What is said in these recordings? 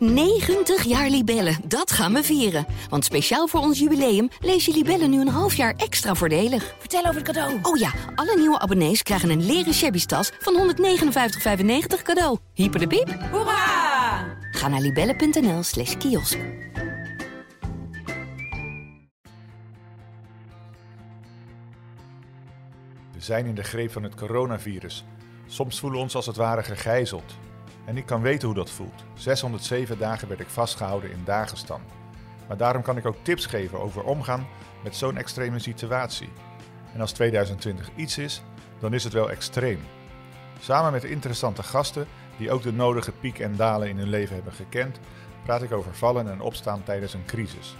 90 jaar Libellen, dat gaan we vieren. Want speciaal voor ons jubileum lees je Libellen nu een half jaar extra voordelig. Vertel over het cadeau. Oh ja, alle nieuwe abonnees krijgen een leren shabby tas van 159,95 cadeau. Hyper de piep. Hoera! Ga naar libellen.nl slash kiosk. We zijn in de greep van het coronavirus. Soms voelen we ons als het ware gegijzeld. En ik kan weten hoe dat voelt. 607 dagen werd ik vastgehouden in Dagestan. Maar daarom kan ik ook tips geven over omgaan met zo'n extreme situatie. En als 2020 iets is, dan is het wel extreem. Samen met interessante gasten die ook de nodige pieken en dalen in hun leven hebben gekend, praat ik over vallen en opstaan tijdens een crisis.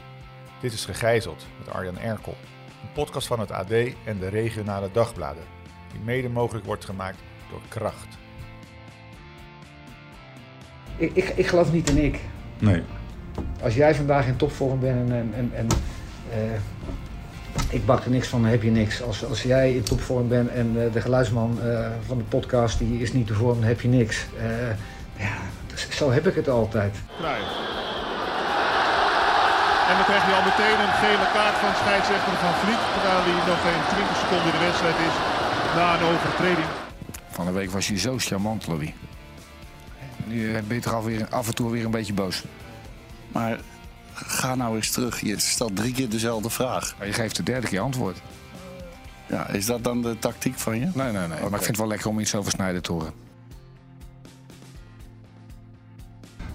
Dit is Gegijzeld met Arjan Erkel, een podcast van het AD en de regionale dagbladen, die mede mogelijk wordt gemaakt door Kracht. Ik, ik, ik geloof niet in ik. Nee. Als jij vandaag in topvorm bent en, en, en, en eh, ik bak er niks van, dan heb je niks. Als, als jij in topvorm bent en eh, de geluidsman eh, van de podcast die is niet te vorm, dan heb je niks. Eh, ja, dus zo heb ik het altijd. Cruijff. En dan krijg je al meteen een gele kaart van scheidsrechter Van Vliet. Terwijl hij nog geen 20 seconden in de wedstrijd is na een overtreding. Van de week was je zo charmant, Louis. Nu ben je toch alweer, af en toe weer een beetje boos. Maar ga nou eens terug. Je stelt drie keer dezelfde vraag. Maar je geeft de derde keer antwoord. Ja, is dat dan de tactiek van je? Nee, nee, nee. Maar ik vind het wel lekker om iets over Snijder te horen.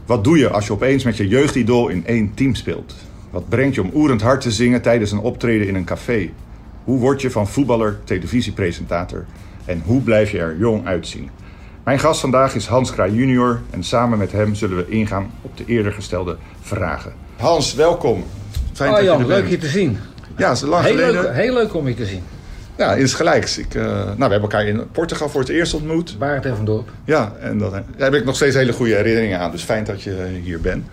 Wat doe je als je opeens met je jeugdidool in één team speelt? Wat brengt je om oerend hard te zingen tijdens een optreden in een café? Hoe word je van voetballer televisiepresentator? En hoe blijf je er jong uitzien? Mijn gast vandaag is Hans Kraai junior en samen met hem zullen we ingaan op de eerder gestelde vragen. Hans, welkom. Fijn Oh dat je Jan, er leuk bent. je te zien. Ja, het is lang Heel geleden. leuk, heel leuk om je te zien. Ja, is gelijks. Ik, eh, nou, we hebben elkaar in Portugal voor het eerst ontmoet. Barend en Van Dorp. Ja, en dat, daar heb ik nog steeds hele goede herinneringen aan. Dus fijn dat je hier bent.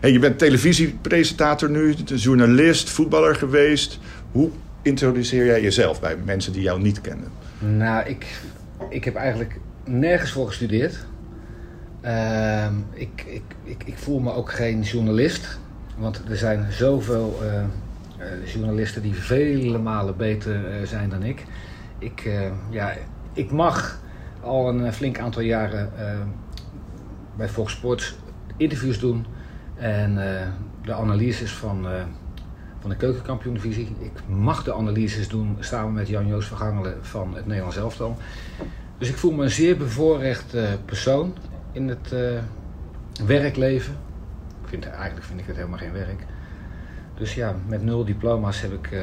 Hey, je bent televisiepresentator nu, journalist, voetballer geweest. Hoe introduceer jij jezelf bij mensen die jou niet kennen? Nou, ik, ik heb eigenlijk nergens voor gestudeerd. Ehm, ik, ik, ik, ik voel me ook geen journalist. Want er zijn zoveel eh, eh, journalisten die vele malen beter eh, zijn dan ik. Ik, ja, ik mag al een flink aantal jaren bij Fox Sports interviews doen. En de analyses van, van de keukenkampioen-divisie. Ik mag de analyses doen samen met Jan-Joos Vergangelen van het Nederlands elftal. Dus ik voel me een zeer bevoorrecht eh, persoon in het eh, werkleven. Ik vind, eigenlijk vind ik het helemaal geen werk. Dus ja, met nul diploma's heb ik eh,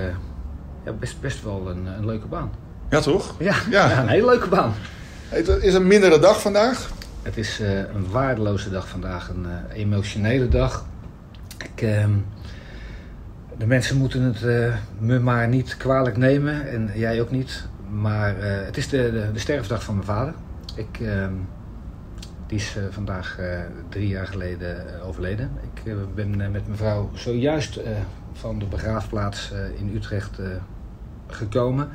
ja, best, best wel een, een leuke baan. Ja, toch? Ja, Ja. ja, een hele leuke baan. Het is een mindere dag vandaag. Het is een waardeloze dag vandaag, een emotionele dag. Ik, ehm, de mensen moeten het me maar niet kwalijk nemen en jij ook niet. Maar eh, het is de, de, de sterfdag van mijn vader. Ik, ehm, die is eh, vandaag eh, drie jaar geleden overleden. Ik ben met mijn vrouw zojuist van de begraafplaats in Utrecht gekomen.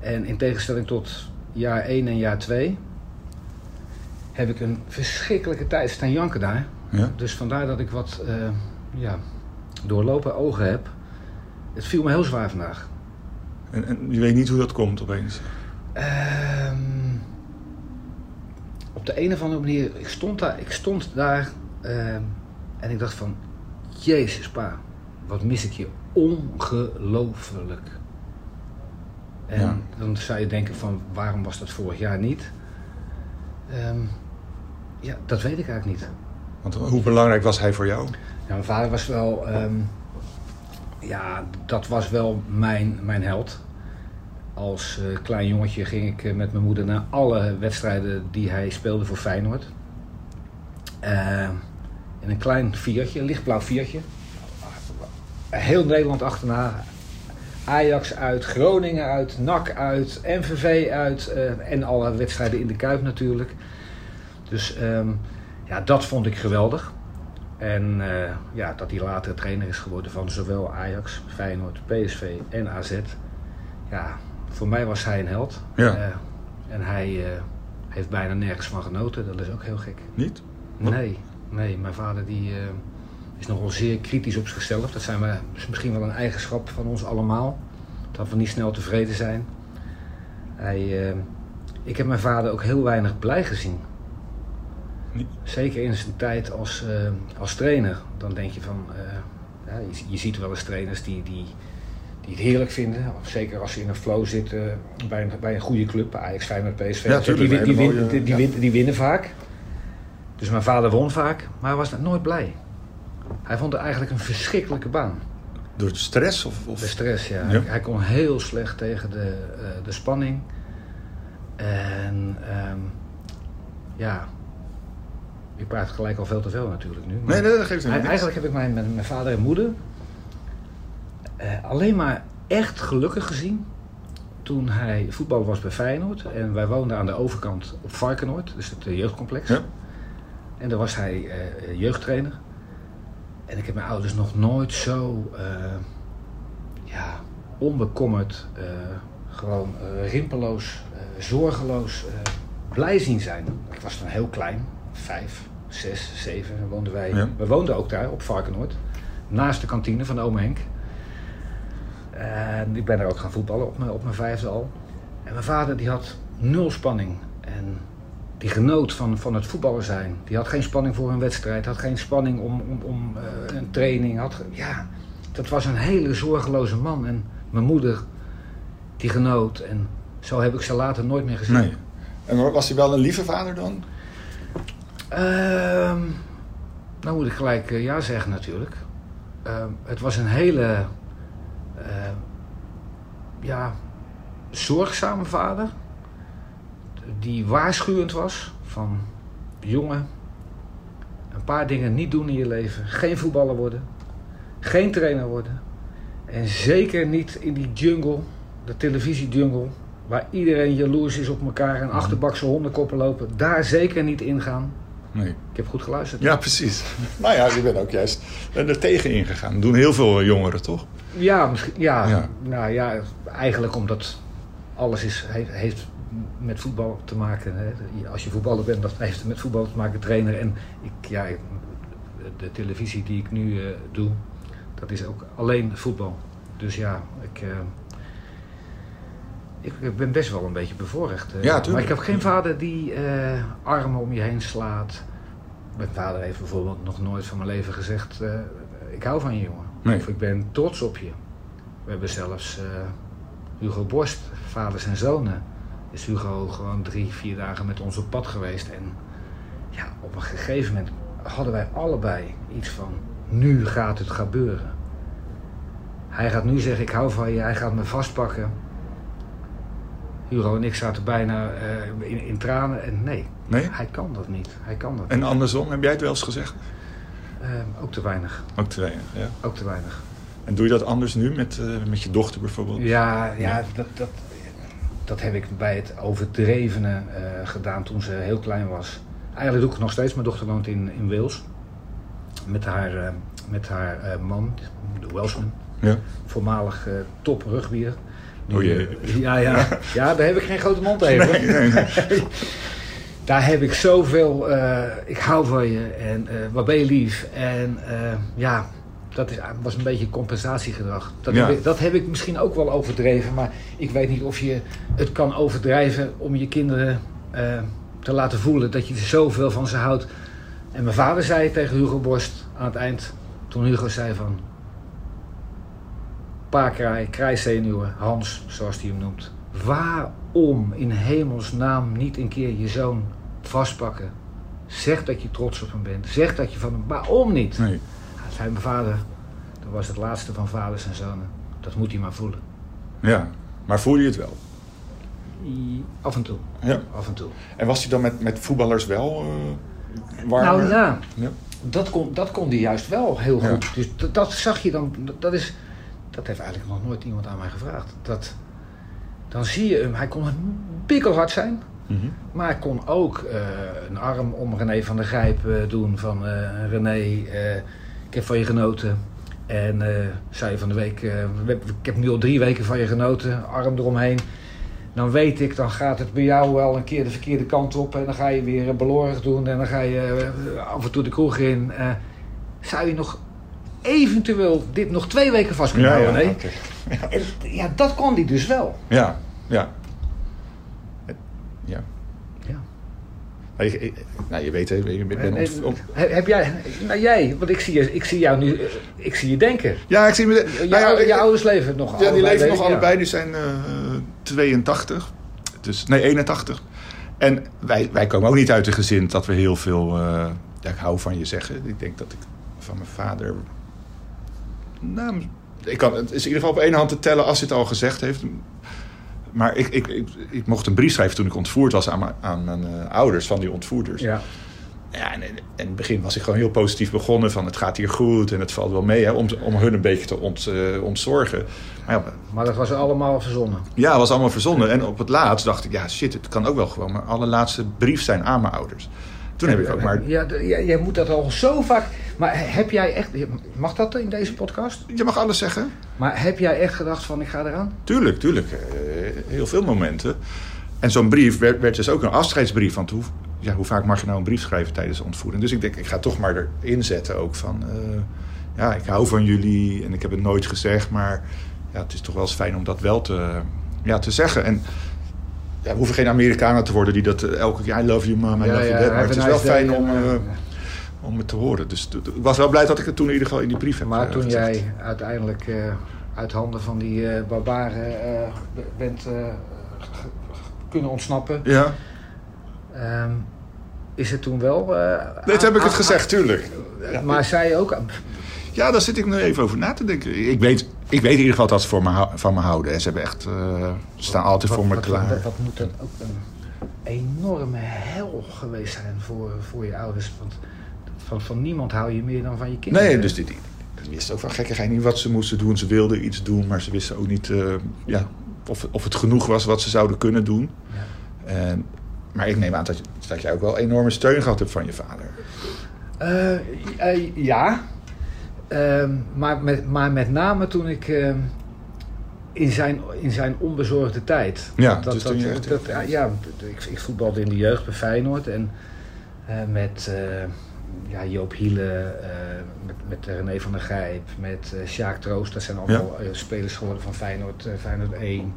En in tegenstelling tot jaar 1 en jaar 2 heb ik een verschrikkelijke tijd staan janken daar. Ja. Dus vandaar dat ik wat ja, doorlopen ogen heb. Het viel me heel zwaar vandaag. En, en je weet niet hoe dat komt opeens. Ehm, op de een of andere manier, ik stond daar, ik stond daar ehm, en ik dacht van, Jezus pa, wat mis ik je ongelooflijk. En Ja. dan zou je denken van, waarom was dat vorig jaar niet? Ehm, ja, dat weet ik eigenlijk niet. Want hoe belangrijk was hij voor jou? Ja, mijn vader was wel, ja, dat was wel mijn, mijn held. Als eh, klein jongetje ging ik eh, met mijn moeder naar alle wedstrijden die hij speelde voor Feyenoord. Eh, in een klein Fiatje, een lichtblauw Fiatje. Heel Nederland achterna. Ajax uit, Groningen uit, NAC uit, MVV uit en alle wedstrijden in de Kuip natuurlijk. Dus ehm, ja, dat vond ik geweldig. En eh, ja, dat hij later trainer is geworden van zowel Ajax, Feyenoord, PSV en AZ. Ja, voor mij was hij een held. Ja. Eh, en hij eh, heeft bijna nergens van genoten. Dat is ook heel gek. Niet? Wat? Nee. Nee, mijn vader die, is nogal zeer kritisch op zichzelf. Dat zijn we, is misschien wel een eigenschap van ons allemaal. Dat we niet snel tevreden zijn. Hij, ik heb mijn vader ook heel weinig blij gezien. Zeker in zijn tijd als, eh, als trainer. Dan denk je van... eh, ja, je, je ziet wel eens trainers die, die, die het heerlijk vinden. Zeker als ze in een flow zitten bij een, bij een goede club. bij Ajax, Feyenoord, PSV. Ja, tuurlijk, die, die, mooie- die, die, ja. win- die winnen vaak. Dus mijn vader won vaak. Maar hij was nooit blij. Hij vond het eigenlijk een verschrikkelijke baan. Door de stress? Of, of... De stress, ja. Ja. Hij, hij kon heel slecht tegen de, eh, de spanning. En ehm, ja, ik praat gelijk al veel te veel natuurlijk nu. maar Nee, nee, dat geeft niks. eigenlijk heb ik mijn, mijn, mijn vader en moeder eh, alleen maar echt gelukkig gezien toen hij voetbal was bij Feyenoord. En wij woonden aan de overkant op Varkenoord, dus het eh, jeugdcomplex. Ja. En daar was hij eh, jeugdtrainer. En ik heb mijn ouders nog nooit zo ja, onbekommerd, gewoon rimpeloos, zorgeloos blij zien zijn. Ik was dan heel klein, vijf, zes, zeven. Woonden wij, Ja. We woonden ook daar op Varkenoord, naast de kantine van oom Henk. En ik ben er ook gaan voetballen op mijn, op mijn vijfde al. En mijn vader die had nul spanning. En die genoot van, van het voetballer zijn. Die had geen spanning voor een wedstrijd. Had geen spanning om, om, om eh, een training. Had, ja, dat was een hele zorgeloze man. En mijn moeder, die genoot. En zo heb ik ze later nooit meer gezien. Nee. En was hij wel een lieve vader dan? Ehm, nou moet ik gelijk eh, ja zeggen natuurlijk. Ehm, het was een hele ehm, ja, zorgzame vader. Die waarschuwend was van jongen, een paar dingen niet doen in je leven. Geen voetballer worden, geen trainer worden. En zeker niet in die jungle, de televisiejungle, waar iedereen jaloers is op elkaar en achterbakse hondenkoppen lopen. Daar zeker niet in gaan. Nee. Ik heb goed geluisterd. Ja, precies. Nou ja, je bent ook juist er tegen ingegaan. Dat doen heel veel jongeren, toch? Ja, misschien, ja, Ja. Nou ja, eigenlijk omdat alles is, heeft, met voetbal te maken. Hè. Als je voetballer bent, dat heeft met voetbal te maken, trainer. En ik, ja, de televisie die ik nu eh, doe, dat is ook alleen voetbal. Dus ja, ik, eh, ik, ik ben best wel een beetje bevoorrecht. eh. Maar ik heb geen vader die eh, armen om je heen slaat. Mijn vader heeft bijvoorbeeld nog nooit van mijn leven gezegd: eh, Ik hou van je jongen. Nee. Of ik ben trots op je. We hebben zelfs Hugo Borst, vaders en zonen. Is Hugo gewoon drie, vier dagen met ons op pad geweest. En ja, op een gegeven moment hadden wij allebei iets van: nu gaat het gebeuren. Hij gaat nu zeggen: Ik hou van je. Hij gaat me vastpakken. Hugo en ik zaten bijna eh, in, in tranen. En nee, Nee? hij kan dat niet. Hij kan dat En andersom, heb jij het wel eens gezegd? niet. Eh, ook te weinig. Ook te weinig, ja. Ook te weinig. En doe je dat anders nu met, eh, met je dochter bijvoorbeeld? Ja, ja dat, dat, dat heb ik bij het overdrevene eh, gedaan toen ze heel klein was. Eigenlijk doe ik het nog steeds. Mijn dochter woont in, in Wales. Met haar, met haar man, de Welshman. Ja. Voormalig top rugbier. Oh jee. eh, ja, ja. ja, daar heb ik geen grote mond tegen. Nee, nee, nee. Daar heb ik zoveel, eh, ik hou van je en eh, wat ben je lief. En ja, dat is, was een beetje compensatiegedrag. Dat, Ja. heb ik, dat heb ik misschien ook wel overdreven, maar ik weet niet of je het kan overdrijven om je kinderen te laten voelen dat je er zoveel van ze houdt. En mijn vader zei tegen Hugo Borst aan het eind, toen Hugo zei van... Pakraai, krijszenuwen, Hans, zoals hij hem noemt. Waarom in hemelsnaam niet een keer je zoon vastpakken? Zeg dat je trots op hem bent. Zeg dat je van hem... Waarom niet? Nee. Hij zei mijn vader, dat was het laatste van vaders en zonen. Dat moet hij maar voelen. Ja, maar voelde je het wel? Af en toe, Ja. af en toe. En was hij dan met, met voetballers wel warmer? Nou ja, Ja. dat kon, dat kon hij juist wel heel Ja. goed. Dus dat, dat zag je dan, dat is, dat heeft eigenlijk nog nooit iemand aan mij gevraagd. Dat, dan zie je hem, hij kon pikkelhard zijn. Mhm. Maar hij kon ook eh, een arm om René van der Grijp eh, doen. Van eh, René, ik heb van je genoten. En zei van de week, we- ik heb nu al drie weken van je genoten. Arm eromheen. dan weet ik, dan gaat het bij jou wel een keer de verkeerde kant op. En dan ga je weer belorig doen en dan ga je af en toe de kroeg in. Zou je nog eventueel dit nog twee weken vast kunnen houden? nee? ja. En, ja, dat kon hij dus wel. Ja, ja. Ja. Ja. Nou, je, weet, je bent he- heb jij, nou jij, want ik zie, ik zie jou nu, eh, ik zie je denken. Ja, ik zie me. Je, nou ja, je ouders leven nog Ja, die leven nog ja. allebei. Die zijn eh 82. Dus, nee, 81. En wij, wij komen ook niet uit een gezin dat we heel veel... eh, ja, ik hou van je zeggen. Ik denk dat ik van mijn vader... Nou, ik kan, het is in ieder geval op één hand te tellen als het al gezegd heeft. Maar ik, ik, ik, ik mocht een brief schrijven toen ik ontvoerd was aan mijn, aan mijn eh, ouders van die ontvoerders. Ja. Ja, en, en in het begin was ik gewoon heel positief begonnen van het gaat hier goed en het valt wel mee hè, om, om hun een beetje te ont, eh, ontzorgen. Maar ja, Maar dat was allemaal verzonnen. ja, het was allemaal verzonnen. En op het laatst dacht ik, ja shit, het kan ook wel gewoon mijn allerlaatste brief zijn aan mijn ouders. Toen heb ik ook maar... Ja, jij moet dat al zo vaak... Maar heb jij echt... Mag dat in deze podcast? Je mag alles zeggen. Maar heb jij echt gedacht van ik ga eraan? Tuurlijk, tuurlijk. eh, heel veel momenten. En zo'n brief werd, werd dus ook een afscheidsbrief. Want hoe, ja, hoe vaak mag je nou een brief schrijven tijdens de ontvoering? Dus ik denk, ik ga toch maar erin zetten ook van... eh, ja, ik hou van jullie en ik heb het nooit gezegd. Maar ja, het is toch wel eens fijn om dat wel te, ja, te zeggen. En ja, we hoeven geen Amerikanen te worden die dat eh, elke keer... I love you mama, I love you dad. Maar het is wel fijn om, om het te horen. Dus ik was wel blij dat ik het toen in ieder geval in die brief heb Maar toen gezegd. jij uiteindelijk eh, uit handen van die eh, barbaren eh, bent kunnen ontsnappen... Ja, ehm, is het toen wel... dit heb ik het gezegd, tuurlijk. Maar zei je ook... Ja, daar zit ik nu even over na te denken. Ik weet, ik weet in ieder geval dat ze voor me van me houden. En ze hebben echt, staan altijd voor me wat, klaar. Wat, wat moet dat ook een enorme hel geweest zijn voor, voor je ouders? Want van, van niemand hou je meer dan van je kinderen. Nee, dus die, die, die wisten ook van gekkigheid niet wat ze moesten doen. Ze wilden iets doen, maar ze wisten ook niet eh, ja, of, of het genoeg was wat ze zouden kunnen doen. Ja. Maar ik neem aan dat, dat jij ook wel enorme steun gehad hebt van je vader. Eh, eh, ja, Ehm, maar, met, maar met name toen ik ehm, in, zijn, in zijn onbezorgde tijd. Ja, dat, dus dat, toen je echt- dat- ja, ja, ik, ik voetbalde in de jeugd bij Feyenoord en met ja, Joop Hiele, eh, met, met René van der Gijp, met eh Sjaak Troost. Dat zijn allemaal eh, spelers geworden van Feyenoord, Feyenoord 1.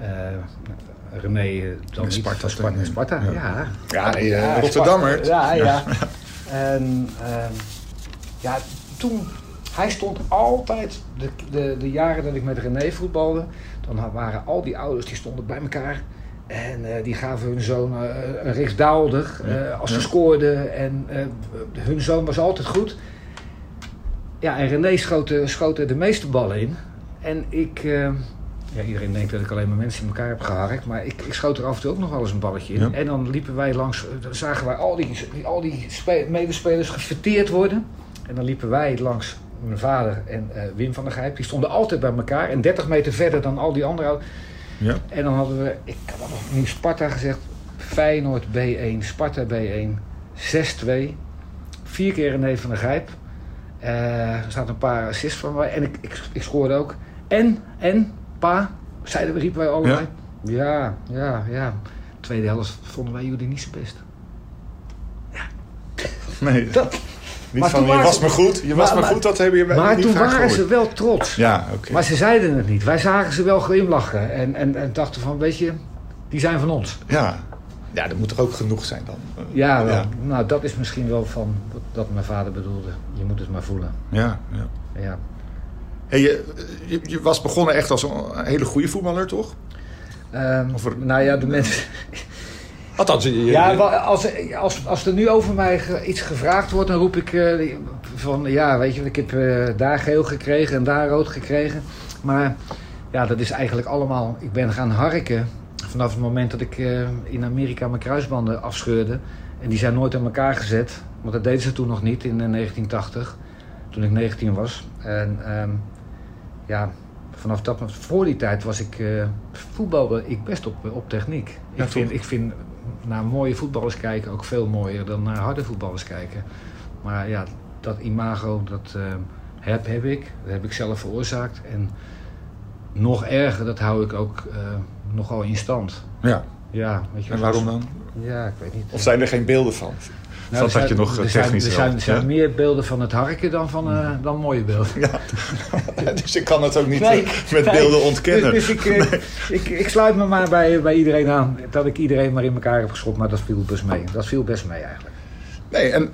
eh, René dan Sparta van Sparta. ja. ja. Ja, eh, Rotterdammer. Ja, ja. En ehm, ja, toen, hij stond altijd, de, de, de jaren dat ik met René voetbalde, dan waren al die ouders die stonden bij elkaar. En eh, die gaven hun zoon eh, een rechtsdaalder eh, als ze Ja. scoorden. En hun zoon was altijd goed. Ja, en René schoot, schoot de meeste ballen in. En ik... ja, iedereen denkt dat ik alleen maar mensen in elkaar heb geharkt. Maar ik, ik schoot er af en toe ook nog wel eens een balletje in. Ja. En dan liepen wij langs... Dan zagen wij al die, al die spe- medespelers gefeteerd worden. En dan liepen wij langs mijn vader en Wim van der Gijp. Die stonden altijd bij elkaar. En 30 meter verder dan al die andere... Ja. En dan hadden we... Ik had nog nu Sparta gezegd. Feyenoord B1, Sparta B1. 6-2. Vier keer René van der Gijp. Eh, er staat een paar assists van mij. En ik, ik, ik scoorde ook. En, en, pa, zeiden we, riepen wij allebei. Ja, ja, ja. Tweede helft vonden wij jullie niet zo best. Nee, Dat, niet maar van je was ze- me goed. Je was maar- me maar- goed, dat heb je maar niet toen waren gehoord. ze wel trots. Ja, oké. Maar ze zeiden het niet. Wij zagen ze wel glimlachen. En, en, en dachten van, weet je, die zijn van ons. Ja. ja, dat moet toch ook genoeg zijn dan? Eh, Ja, wel. Ja, nou dat is misschien wel van wat, dat mijn vader bedoelde. Je moet het maar voelen. ja. ja. Ja. Hey, je, je, je was begonnen echt als een hele goede voetballer, toch? Of er- nou ja, de mensen... Althans, je, je- Ja, als, als, als er nu over mij iets gevraagd wordt, dan roep ik eh, van ja, weet je, ik heb eh, daar geel gekregen en daar rood gekregen. Maar ja, dat is eigenlijk allemaal. Ik ben gaan harken vanaf het moment dat ik eh, in Amerika mijn kruisbanden afscheurde. En die zijn nooit aan elkaar gezet, want dat deden ze toen nog niet in eh, 1980, toen ik 19 was. En ehm, ja, vanaf dat moment, voor die tijd was ik, voetbalde ik best op, op techniek. Ja, ik, vind, ik vind naar mooie voetballers kijken ook veel mooier dan naar harde voetballers kijken. Maar ja, dat imago, dat eh, heb, heb ik. Dat heb ik zelf veroorzaakt. En nog erger, dat hou ik ook eh, nogal in stand. Ja. Ja, weet je En waarom dan? Ja, ik weet niet. Of zijn er geen beelden van? Nou, dat had je nog eh, zijn- technisch Er zijn, wel, er zijn ja? meer beelden van het harken dan, van, eh, dan mooie beelden. Ja, dus ik kan het ook niet Nee, eh, met nee. beelden ontkennen. Dus, dus ik, ik, ik sluit me maar bij, bij iedereen aan dat ik iedereen maar in elkaar heb geschopt. Maar dat viel best mee. Dat viel best mee eigenlijk. Nee, en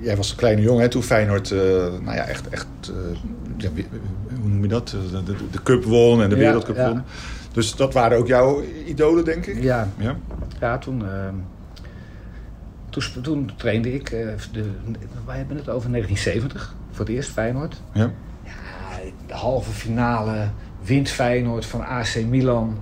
jij was een kleine jongen hè, toen Feyenoord, eh, nou ja, echt, echt hoe noem je dat? De, de, de cup won en de Ja, wereldcup ja. won. Dus dat waren ook jouw idolen, denk ik? Ja, Ja? ja toen, ehm, toen, toen trainde ik. de, wij hebben het over 1970. Voor het eerst Feyenoord. Ja. Ja, de halve finale wint Feyenoord van AC Milan.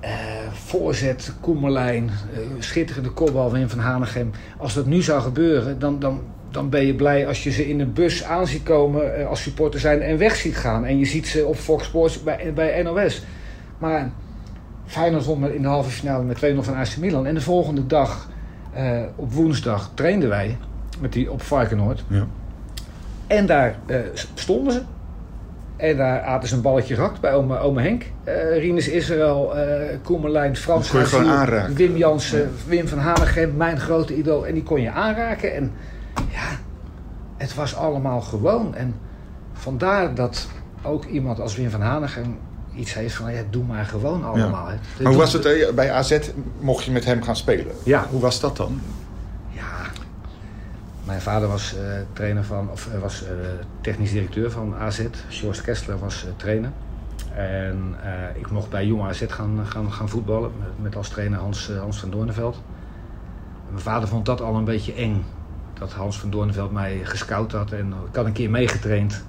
Eh, voorzet, Koemerlijn, eh, schitterende kopbal Wim van Hanegem. Als dat nu zou gebeuren, dan, dan, dan ben je blij als je ze in een bus aan ziet komen als supporter zijn en weg ziet gaan. En je ziet ze op Fox Sports bij, bij NOS. Maar Feyenoord won in de halve finale met 2-0 van AC Milan. En de volgende dag, eh, op woensdag, trainden wij met die, op Varkenoord. Ja. En daar eh, stonden ze. En daar aten ze een balletje rakt bij oma, oma Henk. Eh Rinus Israël, eh Koemerlijn, Frans. Wim Jansen, Wim van Hanegem, mijn grote idool. En die kon je aanraken. En ja, het was allemaal gewoon. En vandaar dat ook iemand als Wim van Hanegem iets heeft van... Ja, doe maar gewoon allemaal. Maar hoe was het bij AZ? Mocht je met hem gaan spelen? Ja. Hoe was dat dan? Ja, mijn vader was eh, trainer van, of eh, was eh, technisch directeur van AZ. George Kessler was trainer. En ik mocht bij Jong AZ gaan, gaan, gaan voetballen met, als trainer Hans, Hans van Doorneveld. En mijn vader vond dat al een beetje eng. Dat Hans van Doorneveld mij gescout had en ik had een keer meegetraind.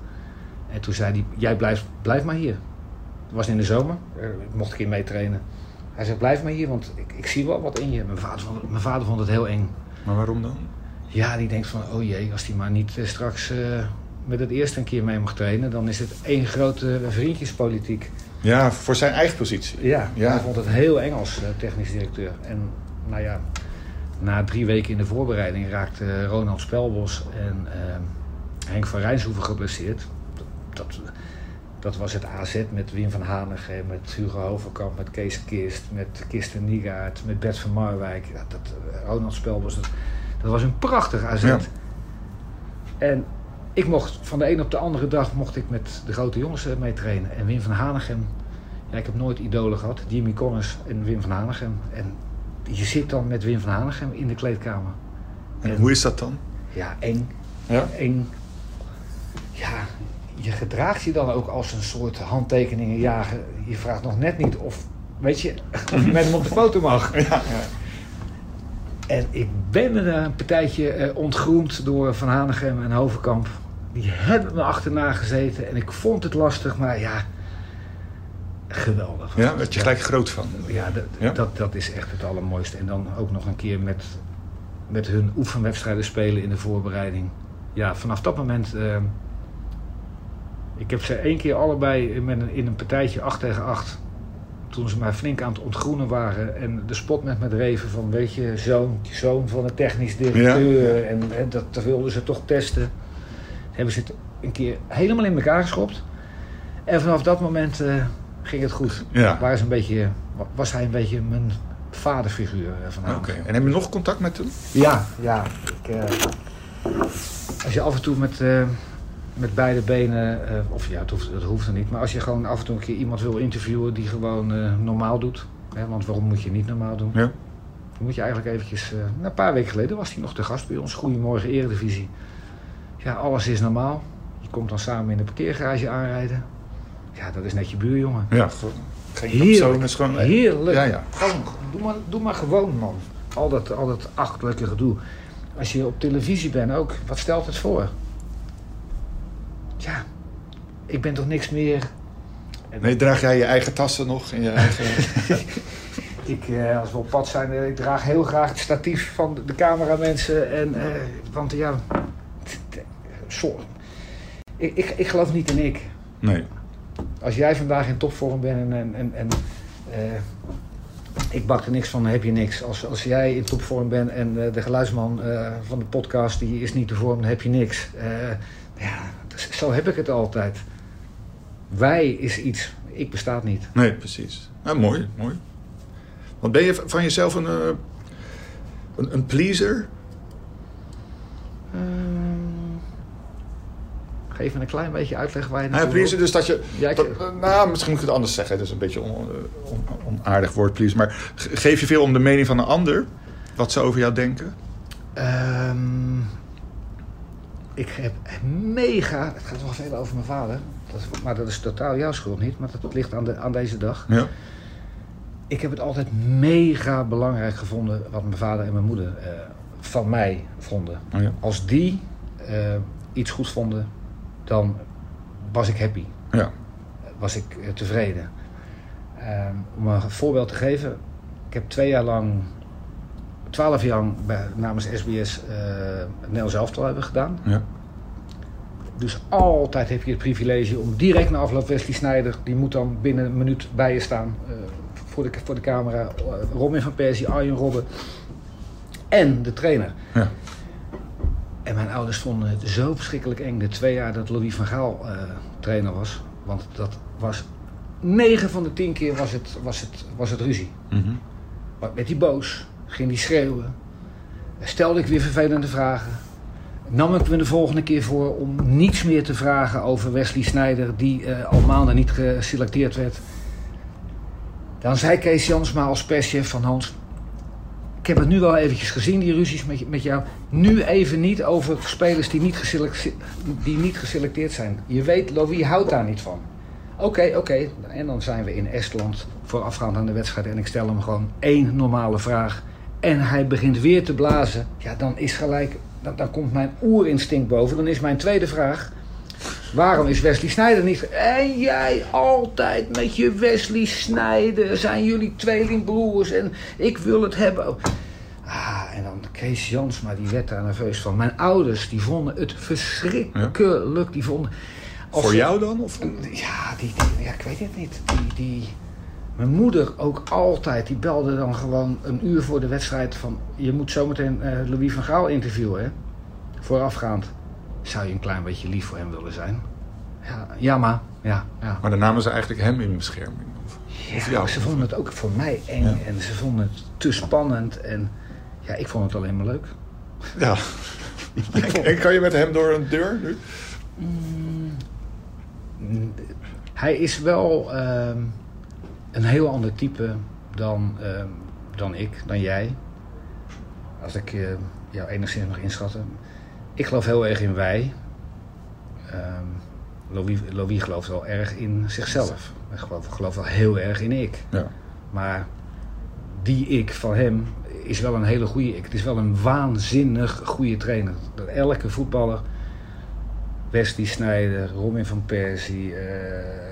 En toen zei hij, jij blijft, blijf maar hier. Was in de zomer, eh, ik mocht een keer meetrainen. Hij zei, blijf maar hier, want ik, ik zie wel wat in je. Mijn vader, vond, mijn vader vond het heel eng. Maar waarom dan? Ja, die denkt van, oh jee, als die maar niet eh, straks eh, met het eerste een keer mee mag trainen, dan is het één grote vriendjespolitiek. Ja, voor zijn eigen positie. Ja, Ja. hij vond het heel eng als technisch directeur. En nou ja, na drie weken in de voorbereiding raakte Ronald Spelbos en eh, Henk van Rijnshoeven geblesseerd. Dat, dat, dat was het AZ met Wim van Hanegem, met Hugo Hoverkamp, met Kees Kist, met Kirsten Niegaard, met Bert van Marwijk. Ja, dat, eh, Ronald Spelbos, dat, dat was een prachtig AZ. Ja. En ik mocht van de een op de andere dag mocht ik met de grote jongens eh, mee trainen. En Wim van Hanegem, ja, ik heb nooit idolen gehad. Jimmy Connors en Wim van Hanegem. En je zit dan met Wim van Hanegem in de kleedkamer. En hoe is dat dan? Ja, eng. Ja? Eng. Ja, je gedraagt je dan ook als een soort handtekeningenjager. Je vraagt nog net niet of, weet je, of je met hem op de foto mag. Ja, En ik ben met een partijtje eh, ontgroend door Van Hanegem en Hovenkamp. Die hebben me achterna gezeten en ik vond het lastig, maar ja, geweldig. ja werd je gelijk groot van. Ja, dat, Ja? Dat, dat is echt het allermooiste. En dan ook nog een keer met, met hun oefenwedstrijden spelen in de voorbereiding. Ja, vanaf dat moment... eh, ik heb ze één keer allebei met een, in een partijtje 8 tegen 8. Toen ze mij flink aan het ontgroenen waren. En de spot met me dreven van, weet je, zoon, zoon van een technisch directeur. En, en dat, wilden ze toch testen. Hebben ze het een keer helemaal in elkaar geschopt. En vanaf dat moment eh, ging het goed. Ja. Ze een beetje, was hij een beetje mijn vaderfiguur eh, van Oké. En heb je nog contact met hem? Ja, ja. Ik, eh, als je af en toe met, met beide benen, eh, of ja, het hoeft, het hoeft er niet, maar als je gewoon af en toe een keer iemand wil interviewen die gewoon eh, normaal doet. Hè, want waarom moet je niet normaal doen? Ja. Dan moet je eigenlijk eventjes... eh, nou, een paar weken geleden was hij nog te gast bij ons. Goedemorgen Eredivisie. Ja, alles is normaal. Je komt dan samen in de parkeergarage aanrijden. Ja, dat is net je buurjongen. Ja, gewoon geen Heerlijk. is gewoon... Heerlijk. Ja, ja. Gewoon, doe, maar, doe maar gewoon, man. Al dat, al dat achterlijke gedoe. Als je op televisie bent ook, wat stelt het voor? Ja, ik ben toch niks meer... Nee, draag jij je eigen tassen nog? En je eigen... Ik, eh, als we op pad zijn, eh, ik draag heel graag het statief van de, de cameramensen. En, eh, want ja, sorry. Ik, ik, ik geloof niet in ik. Nee. Als jij vandaag in topvorm bent en, en, en, ik bak er niks van, dan heb je niks. Als, als jij in topvorm bent en de geluidsman van de podcast die is niet te vorm, dan heb je niks. Ja, zo heb ik het altijd. Wij is iets. ik bestaat niet. Nee, precies. Nou, mooi, mooi. Want ben je van jezelf een, eh, een, een pleaser? Ehm, geef me een klein beetje uitleg waar je Nou, ja, naartoe pleaser, dus dat je... Ja, ik- dat, eh, nou, misschien moet ik het anders zeggen. Dat is een beetje on, eh, on- onaardig woord, pleaser. Maar ge- geef je veel om de mening van een ander? Wat ze over jou denken? Ehm, ik heb mega... Het gaat wel veel over mijn vader. Dat is, maar dat is totaal jouw schuld niet. Maar dat ligt aan, de, aan deze dag. Ja. Ik heb het altijd mega belangrijk gevonden... wat mijn vader en mijn moeder eh, van mij vonden. Oh ja. Als die eh, iets goed vonden... dan was ik happy. Ja. was ik eh, tevreden. Ehm, om een voorbeeld te geven. Ik heb twee jaar lang, twaalf jaar bij, namens SBS het Nederlands elftal hebben gedaan. Ja. Dus altijd heb je het privilege om direct na afloop Wesley Sneijder, die moet dan binnen een minuut bij je staan eh, voor, de, voor de camera. Eh, Robin van Persie, Arjen Robben en de trainer. Ja. En mijn ouders vonden het zo verschrikkelijk eng de twee jaar dat Louis van Gaal eh, trainer was. Want dat was 9 van de 10 keer was het, was het, was het ruzie. Maar werd hij boos, ging hij schreeuwen. Stelde ik weer vervelende vragen. Nam ik me de volgende keer voor om niets meer te vragen over Wesley Sneijder, die eh, al maanden niet geselecteerd werd. Dan zei Kees Jansma als perschef van Hans. Ik heb het nu wel eventjes gezien, die ruzies met, met jou. Nu even niet over spelers die niet, geselec- die niet geselecteerd zijn. Je weet, Louis houdt daar niet van. Oké, oké. En dan zijn we in Estland voorafgaand aan de wedstrijd. En ik stel hem gewoon één normale vraag. En hij begint weer te blazen. Ja, dan is gelijk. Dan, dan komt mijn oerinstinct boven. Dan is mijn tweede vraag. Waarom is Wesley Sneijder niet... En jij altijd met je Wesley Sneijder. Zijn jullie tweelingbroers. En ik wil het hebben. Ah, en dan Kees Jansma, die werd daar nerveus van. Mijn ouders, die vonden het verschrikkelijk. Die vonden... Voor jou dan? Of? ja, die, die- ja, ik weet het niet. Die, die, mijn moeder ook altijd, die belde dan gewoon een uur voor de wedstrijd van... Je moet zometeen eh Louis van Gaal interviewen, hè? Voorafgaand. Zou je een klein beetje lief voor hem willen zijn? Ja, ja maar. Ja, ja. Maar dan namen ze eigenlijk hem in bescherming. Of, of Ja, jou? ze vonden het ook voor mij eng Ja. en ze vonden het te spannend. En ja, ik vond het alleen maar leuk. Ja. En- en kan je met hem door een deur nu? Hij is wel ehm, een heel ander type dan, ehm, dan ik, dan jij. Als ik eh, jou enigszins mag inschatten. Ik geloof heel erg in wij. Ehm, Louis, Louis gelooft wel erg in zichzelf. Hij gelooft, gelooft wel heel erg in ik. Ja. Maar die ik van hem is wel een hele goede ik. Het is wel een waanzinnig goede trainer. Dat elke voetballer, Wesley Sneijder, Robin van Persie, eh,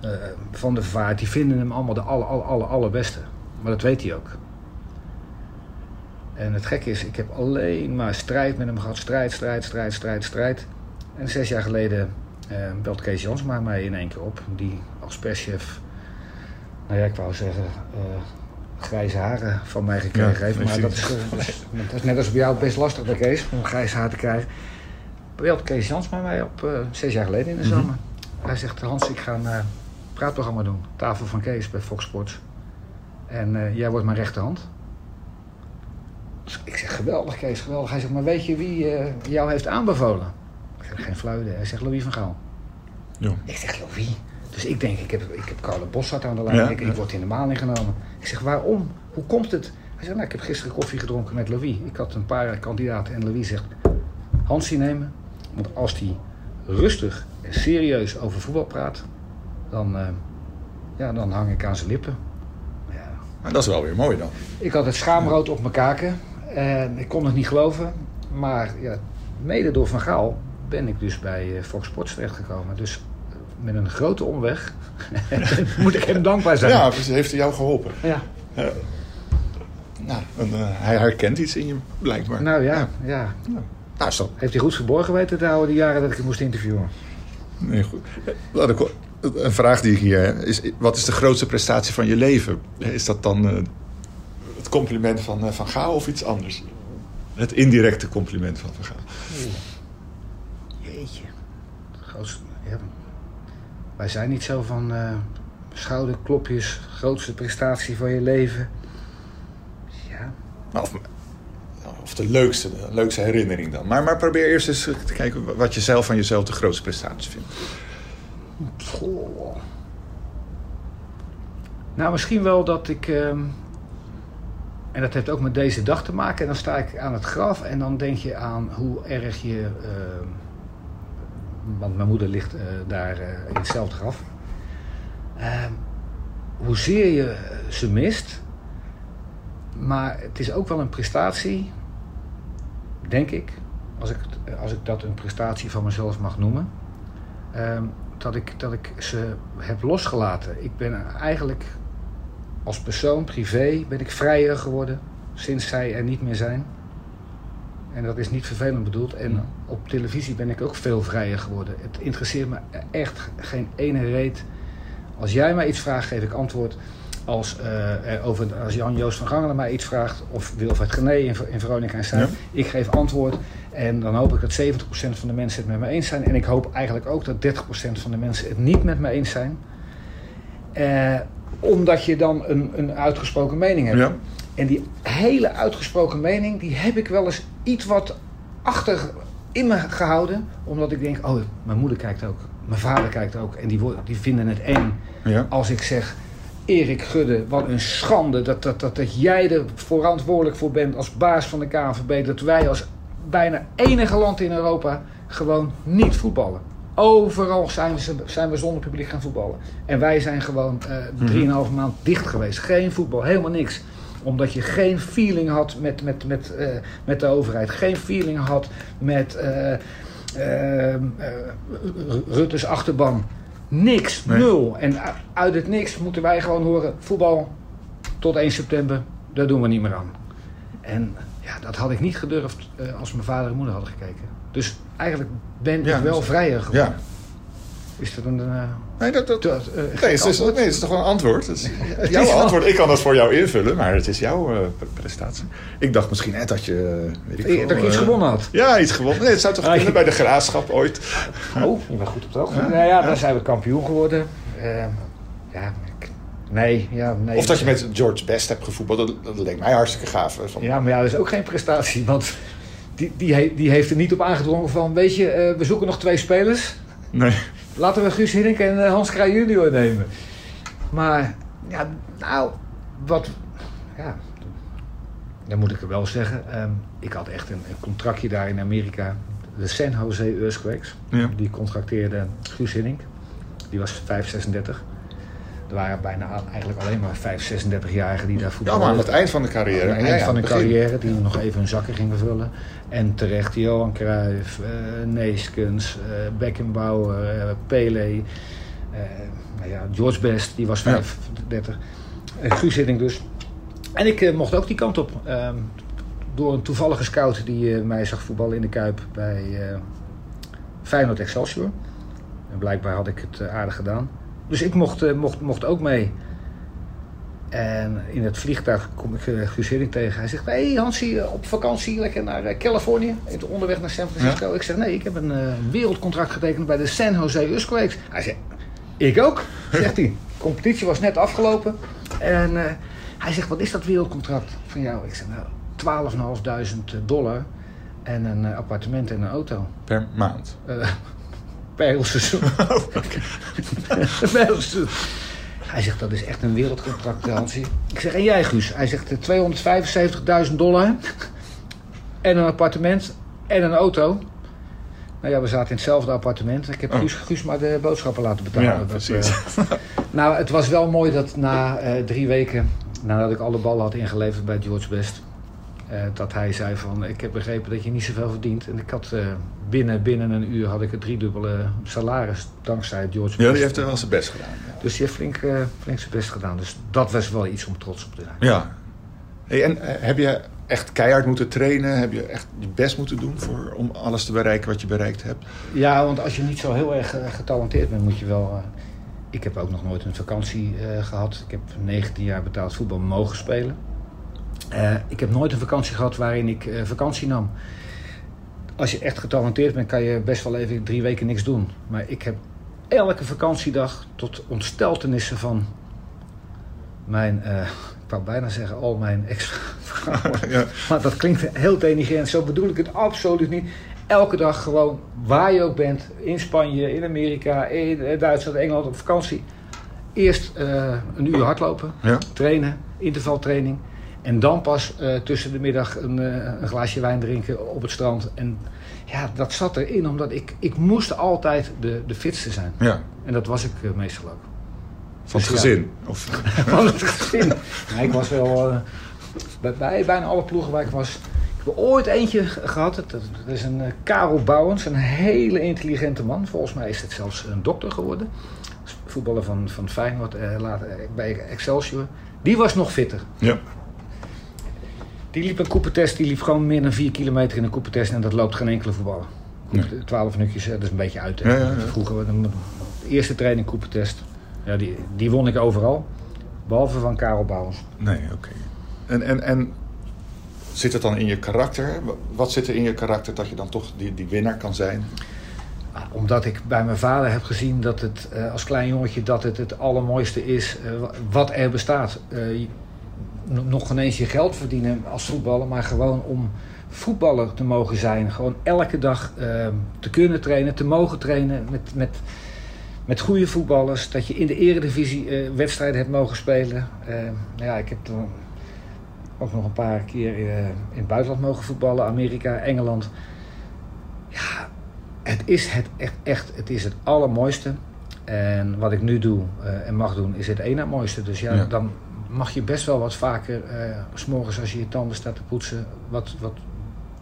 eh, Van der Vaart, die vinden hem allemaal de aller, aller, aller, allerbeste. Maar dat weet hij ook. En het gekke is, ik heb alleen maar strijd met hem gehad. Strijd, strijd, strijd, strijd, strijd. En zes jaar geleden eh, belt Kees Jansma mij in één keer op. Die als perschef, nou ja, ik wou zeggen, eh, grijze haren van mij gekregen Ja, heeft. Maar dat is, dat is- dat is net als bij jou best lastig, bij Kees, om grijze haar te krijgen. Belt Kees Jansma mij op zes jaar geleden in de zomer. Hij zegt, Hans, ik ga eh, praatprogramma doen. Tafel van Kees bij Fox Sports. En eh, jij wordt mijn rechterhand. Dus ik zeg, geweldig Kees, geweldig. Hij zegt, maar weet je wie eh, jou heeft aanbevolen? Ik zeg, geen flauw idee. Hij zegt, Louis van Gaal. Ja. Ik zeg, Louis? Dus ik denk, ik heb, ik heb Carlo Bossart aan de lijn. Ja, ik, ja. ik word in de maling genomen. Ik zeg, waarom? Hoe komt het? Hij zegt, nou, ik heb gisteren koffie gedronken met Louis. Ik had een paar kandidaten en Louis zegt, Hansie nemen. Want als hij rustig en serieus over voetbal praat, dan, eh, ja, dan hang ik aan zijn lippen. Ja. Maar dat is wel weer mooi dan. Ik had het schaamrood op mijn kaken en ik kon het niet geloven. Maar ja, mede door Van Gaal ben ik dus bij eh, Fox Sports terechtgekomen. Dus eh, met een grote omweg moet ik hem dankbaar zijn. Ja, dus heeft hij jou geholpen. Ja. Nou, en, hij herkent iets in je, blijkbaar. Nou ja, ja. Nou, is dat Heeft hij goed verborgen weten te houden die jaren dat ik hem moest interviewen? Nee, goed. Laat ik, een vraag die ik hier heb is: wat is de grootste prestatie van je leven? Is dat dan eh, het compliment van eh, Van Gaal of iets anders? Het indirecte compliment van Van Gaal. Jeetje. Het grootste- ja. wij zijn niet zo van eh, schouderklopjes, grootste prestatie van je leven. Ja, Maar Of, of de leukste, de leukste herinnering dan. Maar, maar probeer eerst eens te kijken wat je zelf van jezelf de grootste prestatie vindt. Nou, misschien wel dat ik. ehm, en dat heeft ook met deze dag te maken. En dan sta ik aan het graf en dan denk je aan hoe erg je. ehm, want mijn moeder ligt eh, daar eh, in hetzelfde graf. Ehm, hoezeer je ze mist. Maar het is ook wel een prestatie, denk ik, als ik, als ik dat een prestatie van mezelf mag noemen. Dat, ik, dat ik ze heb losgelaten. Ik ben eigenlijk als persoon, privé, ben ik vrijer geworden sinds zij er niet meer zijn. En dat is niet vervelend bedoeld. En op televisie ben ik ook veel vrijer geworden. Het interesseert me echt geen ene reet. Als jij mij iets vraagt, geef ik antwoord. Als, eh, er over, als Jan-Joost van Gangelen mij iets vraagt, of Wilfred Gené in, in Veronica en Stijn, Ja. ik geef antwoord. En dan hoop ik dat 70% van de mensen het met me eens zijn. En ik hoop eigenlijk ook dat 30% van de mensen het niet met me eens zijn. Eh, omdat je dan een, een uitgesproken mening hebt. Ja. En die hele uitgesproken mening, die heb ik wel eens iets wat achter in me gehouden. Omdat ik denk, oh, mijn moeder kijkt ook. Mijn vader kijkt ook. En die, die vinden het eng Ja. als ik zeg... Erik Gudde, wat een schande dat, dat, dat, dat jij er verantwoordelijk voor bent als baas van de KNVB. Dat wij als bijna enige land in Europa gewoon niet voetballen. Overal zijn we, zijn we zonder publiek gaan voetballen. En wij zijn gewoon eh drieënhalve maand dicht geweest. Geen voetbal, helemaal niks. Omdat je geen feeling had met, met, met, eh, met de overheid. Geen feeling had met eh, Rutte's achterban. Niks, Nee. nul. En uit het niks moeten wij gewoon horen... voetbal tot 1 september, daar doen we niet meer aan. En ja, dat had ik niet gedurfd eh, als mijn vader en moeder hadden gekeken. Dus eigenlijk ben Ja, ik wel dus- vrijer geworden. Ja. Is dat een... eh, Nee, dat, dat, te- eh, nee, het is, nee, het is toch wel een antwoord. Het is Het jouw is wel- antwoord. Ik kan dat voor jou invullen, maar het is jouw eh, prestatie. Ik dacht misschien net dat je... Weet ik veel, dat ik iets gewonnen had. Ja, iets gewonnen. Nee, het zou toch Ah, kunnen bij de graafschap ooit. Oh, je bent goed op de hoogte. Nou ja, daar zijn we kampioen geworden. Ja, nee, ja, nee. Of dat je met George Best hebt gevoetbald. Dat, dat leek mij hartstikke gaaf. Van, Ja, maar ja, dat is ook geen prestatie. Want die, die, die heeft er niet op aangedrongen van... Weet je, eh, we zoeken nog twee spelers. Nee. Laten we Guus Hiddink en eh, Hans Kraaij junior nemen. Maar, ja, nou, wat... Ja, dan moet ik er wel zeggen. ehm, ik had echt een, een contractje daar in Amerika. De San Jose Earthquakes. Ja. Die contracteerde Guus Hiddink. Die was 5, 36. Er waren bijna eigenlijk alleen maar 5, 36-jarigen die daar Ja, voetballen. maar aan het eind van de carrière. Aan het eind van begin. carrière, die nog even hun zakken gingen vullen. En terecht Johan Cruijff, eh Neeskens, eh Beckenbauer, eh, Pele, nou ja, George Best, die was Ja. 35. En Guus Hiddink dus. En ik mocht ook die kant op. ehm, door een toevallige scout die mij zag voetballen in de Kuip bij Feyenoord Excelsior. En blijkbaar had ik het aardig gedaan. Dus ik mocht, eh, mocht, mocht ook mee. En in het vliegtuig kom ik Guus Hiddink tegen. Hij zegt, hé hey Hansie, eh, op vakantie lekker naar Californië. En toen onderweg naar San Francisco. Ik zeg, nee, ik heb een wereldcontract getekend bij de San Jose Earthquakes. Hij zegt, ik ook, zegt hij. De competitie was net afgelopen. En hij zegt, wat is dat wereldcontract van jou? Ik zeg, nou, 12.500 dollar. En een appartement en een auto. Per maand. Eh, per heel seizoen. per heel seizoen. Hij zegt, dat is echt een wereldcontract, eh, Hansie. Ik zeg, en jij Guus? Hij zegt, eh, 275.000 dollar. En een appartement. En een auto. Nou ja, we zaten in hetzelfde appartement. Ik heb Oh. Guus, Guus maar de boodschappen laten betalen. Ja, Dat, precies. eh, nou, het was wel mooi dat na eh, drie weken, nadat ik alle ballen had ingeleverd bij George Best, eh, dat hij zei van, ik heb begrepen dat je niet zoveel verdient. En ik had eh, binnen, binnen een uur had ik het driedubbele salaris dankzij George Best. Ja, die heeft wel zijn best gedaan. Dus die heeft flink, eh, flink zijn best gedaan. Dus dat was wel iets om trots op te zijn. Ja. Hey, en heb je echt keihard moeten trainen? Heb je echt je best moeten doen voor, om alles te bereiken wat je bereikt hebt? Ja, want als je niet zo heel erg getalenteerd bent, moet je wel. ik heb ook nog nooit een vakantie eh, gehad. Ik heb 19 jaar betaald voetbal mogen spelen. Eh, ik heb nooit een vakantie gehad waarin ik eh, vakantie nam. Als je echt getalenteerd bent, kan je best wel even drie weken niks doen. Maar ik heb elke vakantiedag tot ontsteltenissen van mijn, uh, ik wou bijna zeggen al mijn ex-vrouwen. Ja. Maar dat klinkt heel denigrerend. Zo bedoel ik het absoluut niet. Elke dag gewoon, waar je ook bent, in Spanje, in Amerika, in eh, Duitsland, Engeland, op vakantie. Eerst een uur hardlopen, ja. trainen, intervaltraining. En dan pas uh, tussen de middag een, een, glaasje wijn drinken op het strand. En ja, dat zat erin omdat ik, ik moest altijd de, de fitste zijn. Ja. En dat was ik meestal ook. Van het dus gezin? Of? Van het gezin. Nee, ik was wel... Bij, bij, bijna alle ploegen waar ik was... Ik heb ooit eentje gehad. Dat, dat is een Karel Bouwens. Een hele intelligente man. Volgens mij is het zelfs een dokter geworden. Voetballer van, van Feyenoord. Later bij Excelsior. Die was nog fitter. Ja. Die liep een koepentest. Die liep gewoon meer dan 4 kilometer in een koepentest. En dat loopt geen enkele voetballer. 12 minuutjes, dat is een beetje uit. Ja, ja, Vroeger, de, eerste training koepentest. Ja, die, die won ik overal. Behalve van Karel Bouwens. Nee, oké. En, en, en zit het dan in je karakter? Wat zit er in je karakter dat je dan toch die, die winnaar kan zijn? Ah, omdat ik bij mijn vader heb gezien dat het uh, als klein jongetje dat het het allermooiste is uh, wat er bestaat. Nog ineens je geld verdienen als voetballer, maar gewoon om voetballer te mogen zijn. Gewoon elke dag te kunnen trainen, te mogen trainen met, met met goede voetballers. Dat je in de eredivisie uh, wedstrijden hebt mogen spelen. Uh, ja, ik heb toen ook nog een paar keer uh, in het buitenland mogen voetballen. Amerika, Engeland. Ja, het is het echt, echt het, is het allermooiste. En wat ik nu doe en mag doen, is het ene mooiste. Dus ja, dan mag je best wel wat vaker, uh, s'morgens als je je tanden staat te poetsen, wat, wat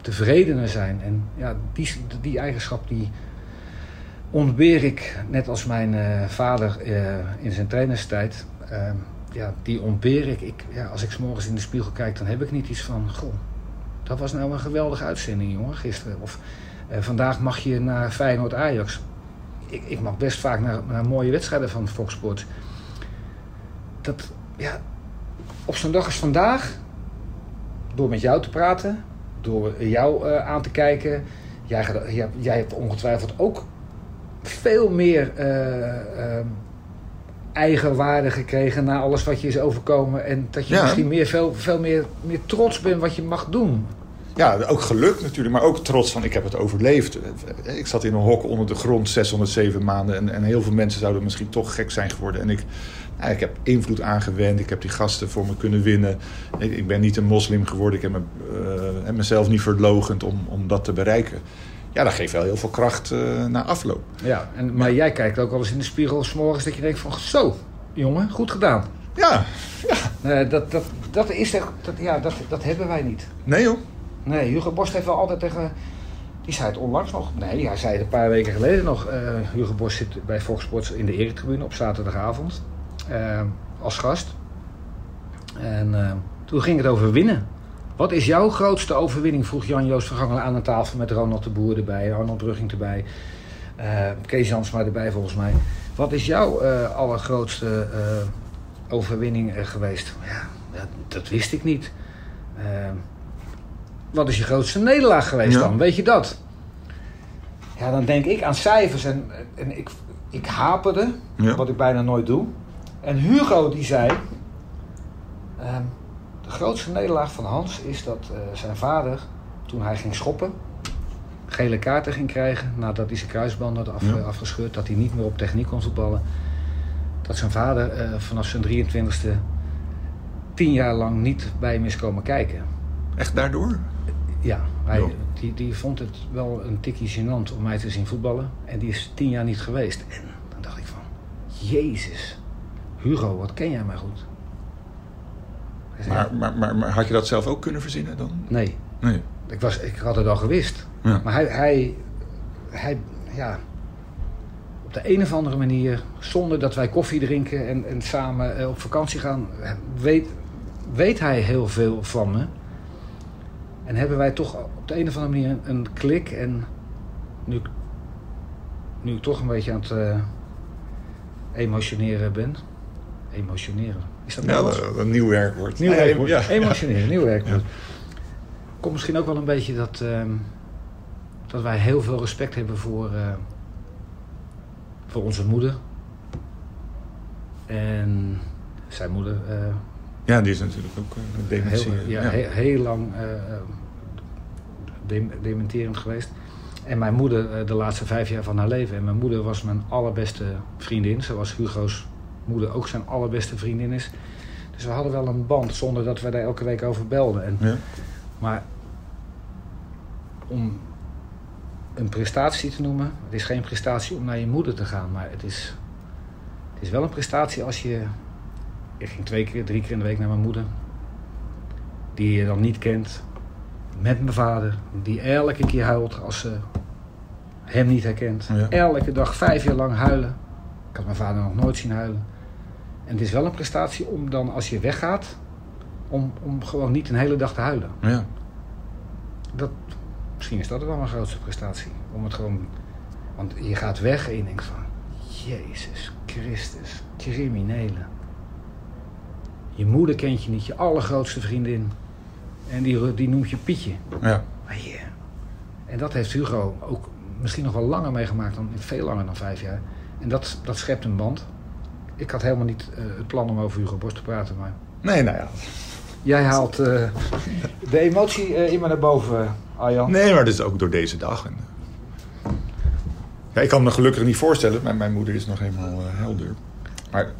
tevredener zijn. En ja, die, die eigenschap die ontbeer ik, net als mijn uh, vader uh, in zijn trainerstijd, uh, ja, die ontbeer ik. ik ja, als ik s morgens in de spiegel kijk, dan heb ik niet iets van, goh, dat was nou een geweldige uitzending, jongen, gisteren. Of vandaag mag je naar Feyenoord-Ajax. Ik, ik mag best vaak naar, naar mooie wedstrijden van Fox Sports. Dat, ja, op zo'n dag als vandaag, door met jou te praten, door jou aan te kijken, jij, jij, jij hebt ongetwijfeld ook veel meer uh, eigenwaarde gekregen na alles wat je is overkomen. En dat je misschien meer, veel, veel meer, meer trots bent wat je mag doen. Ja, ook geluk natuurlijk, maar ook trots van ik heb het overleefd. Ik zat in een hok onder de grond 607 maanden en, en heel veel mensen zouden misschien toch gek zijn geworden. En ik, nou, ik heb invloed aangewend, ik heb die gasten voor me kunnen winnen. Ik, ik ben niet een moslim geworden, ik heb me, uh, mezelf niet verlogend om, om dat te bereiken ja, dat geeft wel heel veel kracht uh, na afloop. Ja, en, maar jij kijkt ook wel eens in de spiegel s morgens dat je denkt van zo, jongen, goed gedaan. Ja, ja. Uh, dat, dat, dat, is echt, dat, ja, dat, dat hebben wij niet. Nee joh. Nee, Hugo Borst heeft wel altijd tegen... Die zei het onlangs nog. Nee, hij zei het een paar weken geleden nog. Uh, Hugo Borst zit bij Fox Sports in de eretribune op zaterdagavond. als gast. En toen ging het over winnen. Wat is jouw grootste overwinning? Vroeg Jan-Joost Vergangelen aan een tafel met Ronald de Boer erbij, Arnold Brugging erbij, uh, Kees Jansma erbij volgens mij. Wat is jouw allergrootste overwinning geweest? Ja, dat, dat, wist ik niet. Wat is je grootste nederlaag geweest dan? Weet je dat? Ja, dan denk ik aan cijfers en, en ik, ik haperde, ja. wat ik bijna nooit doe. En Hugo die zei... Ehm, de grootste nederlaag van Hans is dat uh, zijn vader, toen hij ging schoppen, gele kaarten ging krijgen nadat hij zijn kruisband had af, ja. afgescheurd, dat hij niet meer op techniek kon voetballen. Dat zijn vader uh, vanaf zijn 23e tien jaar lang niet bij hem is komen kijken. Echt daardoor? Ja, hij, die, die vond het wel een tikje gênant om mij te zien voetballen. En die is tien jaar niet geweest. En dan dacht ik van, Jezus, Hugo, wat ken jij mij goed. Maar, maar, maar, maar, had je dat zelf ook kunnen verzinnen dan? Nee. nee. Ik, was, ik had het al gewist. Ja. Maar hij, hij, hij, ja, op de een of andere manier, zonder dat wij koffie drinken en, en samen eh, op vakantie gaan, weet, weet hij heel veel van me. En hebben wij toch op de een of andere manier een klik. En nu, nu ik toch een beetje aan het uh, emotioneren ben. Emotioneren is dat ja, een nieuw werkwoord. Nieuw werkwoord. Ja. Emotioneel, nieuw werkwoord. Komt misschien ook wel een beetje dat, uh, dat wij heel veel respect hebben voor, uh, voor onze moeder. En zijn moeder eh, Ja, die is natuurlijk ook uh, dementie. heel, ja, ja. Heel, heel lang eh, eh, dem- dementerend geweest. En mijn moeder eh, de laatste vijf jaar van haar leven. En mijn moeder was mijn allerbeste vriendin. Zoals Hugo's moeder ook zijn allerbeste vriendin is. Dus we hadden wel een band zonder dat we daar elke week over belden. En, Ja. Maar om een prestatie te noemen. Het is geen prestatie om naar je moeder te gaan. Maar het is, het is wel een prestatie als je... Ik ging twee keer, drie keer in de week naar mijn moeder. Die je dan niet kent. Met mijn vader. Die elke keer huilt als ze hem niet herkent. Ja. Elke dag vijf jaar lang huilen. Ik had mijn vader nog nooit zien huilen. En het is wel een prestatie om dan als je weggaat... Om, om gewoon niet een hele dag te huilen. Ja. Dat, misschien is dat wel mijn grootste prestatie. Om het gewoon... Want je gaat weg en je denkt van... Jezus Christus, criminelen. Je moeder kent je niet, je allergrootste vriendin. En die, die noemt je Pietje. ja. Maar yeah. En dat heeft Hugo ook misschien nog wel langer meegemaakt, dan, veel langer dan vijf jaar. En dat, dat schept een band. Ik had helemaal niet eh, het plan om over Hugo Borst te praten, maar Nee, nou ja. jij haalt eh, de emotie eh, in me naar boven, Arjan. Nee, maar dat is ook door deze dag. En, ja, ik kan me gelukkig niet voorstellen. Mijn, mijn moeder is nog helemaal helder. Maar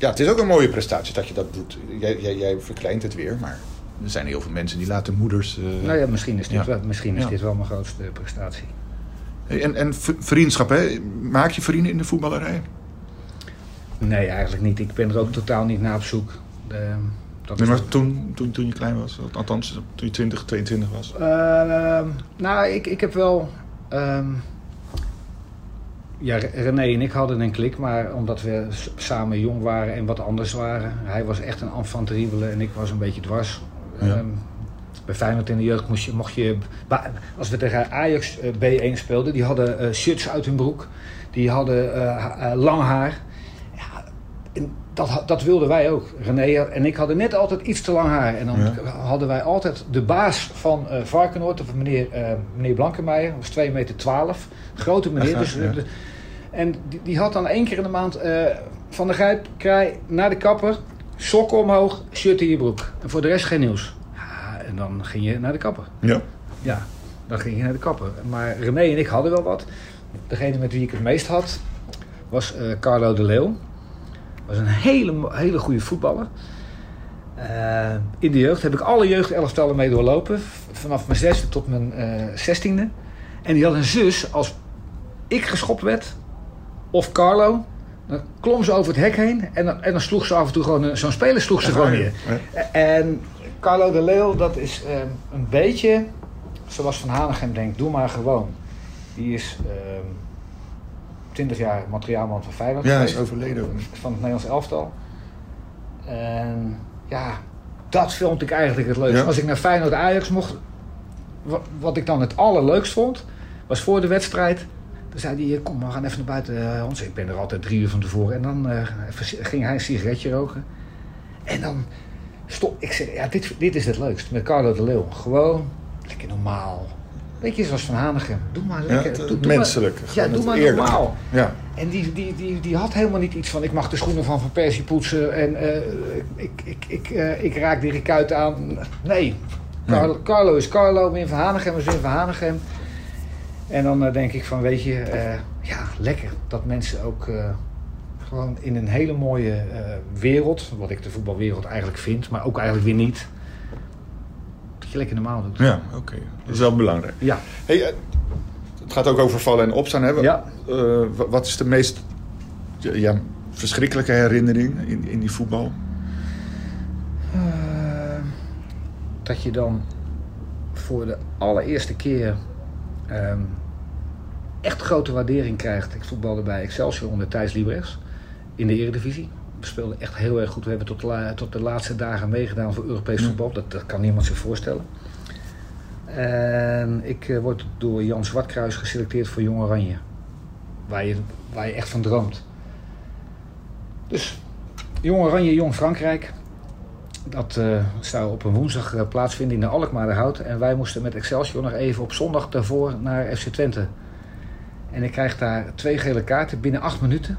ja, het is ook een mooie prestatie dat je dat doet. Jij, jij, jij verkleint het weer, maar er zijn heel veel mensen die laten moeders... eh, Nou ja, misschien is dit, Ja. wel, misschien is Ja. dit wel mijn grootste prestatie. En, en vriendschap, hè? Maak je vrienden in de voetballerij? Nee, eigenlijk niet. Ik ben er ook totaal niet naar op zoek. De, dat Nee, maar toen, toen, toen je klein was, althans toen je 20, 22 was. Ehm, nou, ik, ik heb wel. ehm, ja, René en ik hadden een klik, maar omdat we samen jong waren en wat anders waren. Hij was echt een enfant terrible en ik was een beetje dwars. Ja. Ehm, bij Feyenoord in de jeugd moest je, mocht je... Als we tegen Ajax eh, B1 speelden, die hadden eh, shirts uit hun broek. Die hadden eh, lang haar. Ja, en dat, dat wilden wij ook. René en ik hadden net altijd iets te lang haar. En dan Ja. hadden wij altijd de baas van Varkenoord, of meneer, meneer Blankenmeijer, was 2 meter 12. Grote meneer. dus, Ja. En die, die had dan één keer in de maand eh, van de grijp, kraai, naar de kapper, sokken omhoog, shirt in je broek. En voor de rest geen nieuws. Ja, en dan ging je naar de kapper. Ja. Ja, dan ging je naar de kapper. Maar René en ik hadden wel wat. Degene met wie ik het meest had, was eh, Carlo de Leeuw. Was een hele, hele goede voetballer. Eh, in de jeugd heb ik alle jeugdelftallen mee doorlopen. Vanaf mijn zesde tot mijn zestiende. En die had een zus, als ik geschopt werd, of Carlo, dan klom ze over het hek heen. En dan, en dan sloeg ze af en toe gewoon, een- zo'n speler sloeg ze gewoon neer. En Carlo de Leeuw, dat is ehm, een beetje zoals Van Hanegem denkt, doe maar gewoon. Die is ehm 20 jaar materiaalman van Feyenoord Ja, hij is overleden. van het Nederlands elftal. En ja, dat vond ik eigenlijk het leukste. Ja. Als ik naar Feyenoord Ajax mocht, wat, wat ik dan het allerleukst vond, was voor de wedstrijd. Dan zei hij, kom we gaan even naar buiten, eh, Hans. Ik ben er altijd drie uur van tevoren. En dan eh, ging hij een sigaretje roken. En dan stop ik zeg, ja, dit, dit is het leukst. Met Carlo de Leeuw. Gewoon lekker normaal. Weet je, zoals Van Hanegem. Doe maar lekker. doe, het doe maar- menselijk. ja, doe maar normaal. Ja. En die, die, die, die had helemaal niet iets van... ik mag de schoenen van Van Persie poetsen... en eh, ik, ik, ik, eh, ik raak Dirk Kuyt aan. Nee. Carlo, Carlo is Carlo, Wim van Hanegem is Wim van Hanegem. En dan eh, denk ik van, weet je... eh, ja, lekker dat mensen ook... eh, gewoon in een hele mooie wereld... wat ik de voetbalwereld eigenlijk vind... maar ook eigenlijk weer niet... dat je lekker normaal doet. Ja, oké. Dat is wel belangrijk. Ja. Hey, het gaat ook over vallen en opstaan. Hè? Ja. Wa- wat is de meest ja, verschrikkelijke herinnering in, in die voetbal? Dat je dan voor de allereerste keer ehm, echt grote waardering krijgt. Ik voetbalde bij Excelsior onder Thijs Liebrechts in de Eredivisie. We speelden echt heel erg goed. We hebben tot, la- tot de laatste dagen meegedaan voor Europees voetbal. Dat, dat kan niemand zich voorstellen. En ik eh, word door Jan Zwartkruis geselecteerd voor Jong Oranje. Waar je, waar je echt van droomt. Dus Jong Oranje, Jong Frankrijk. Dat eh, zou op een woensdag eh, plaatsvinden in de Alkmaarderhout. En wij moesten met Excelsior nog even op zondag daarvoor naar FC Twente. En ik krijg daar twee gele kaarten binnen acht minuten.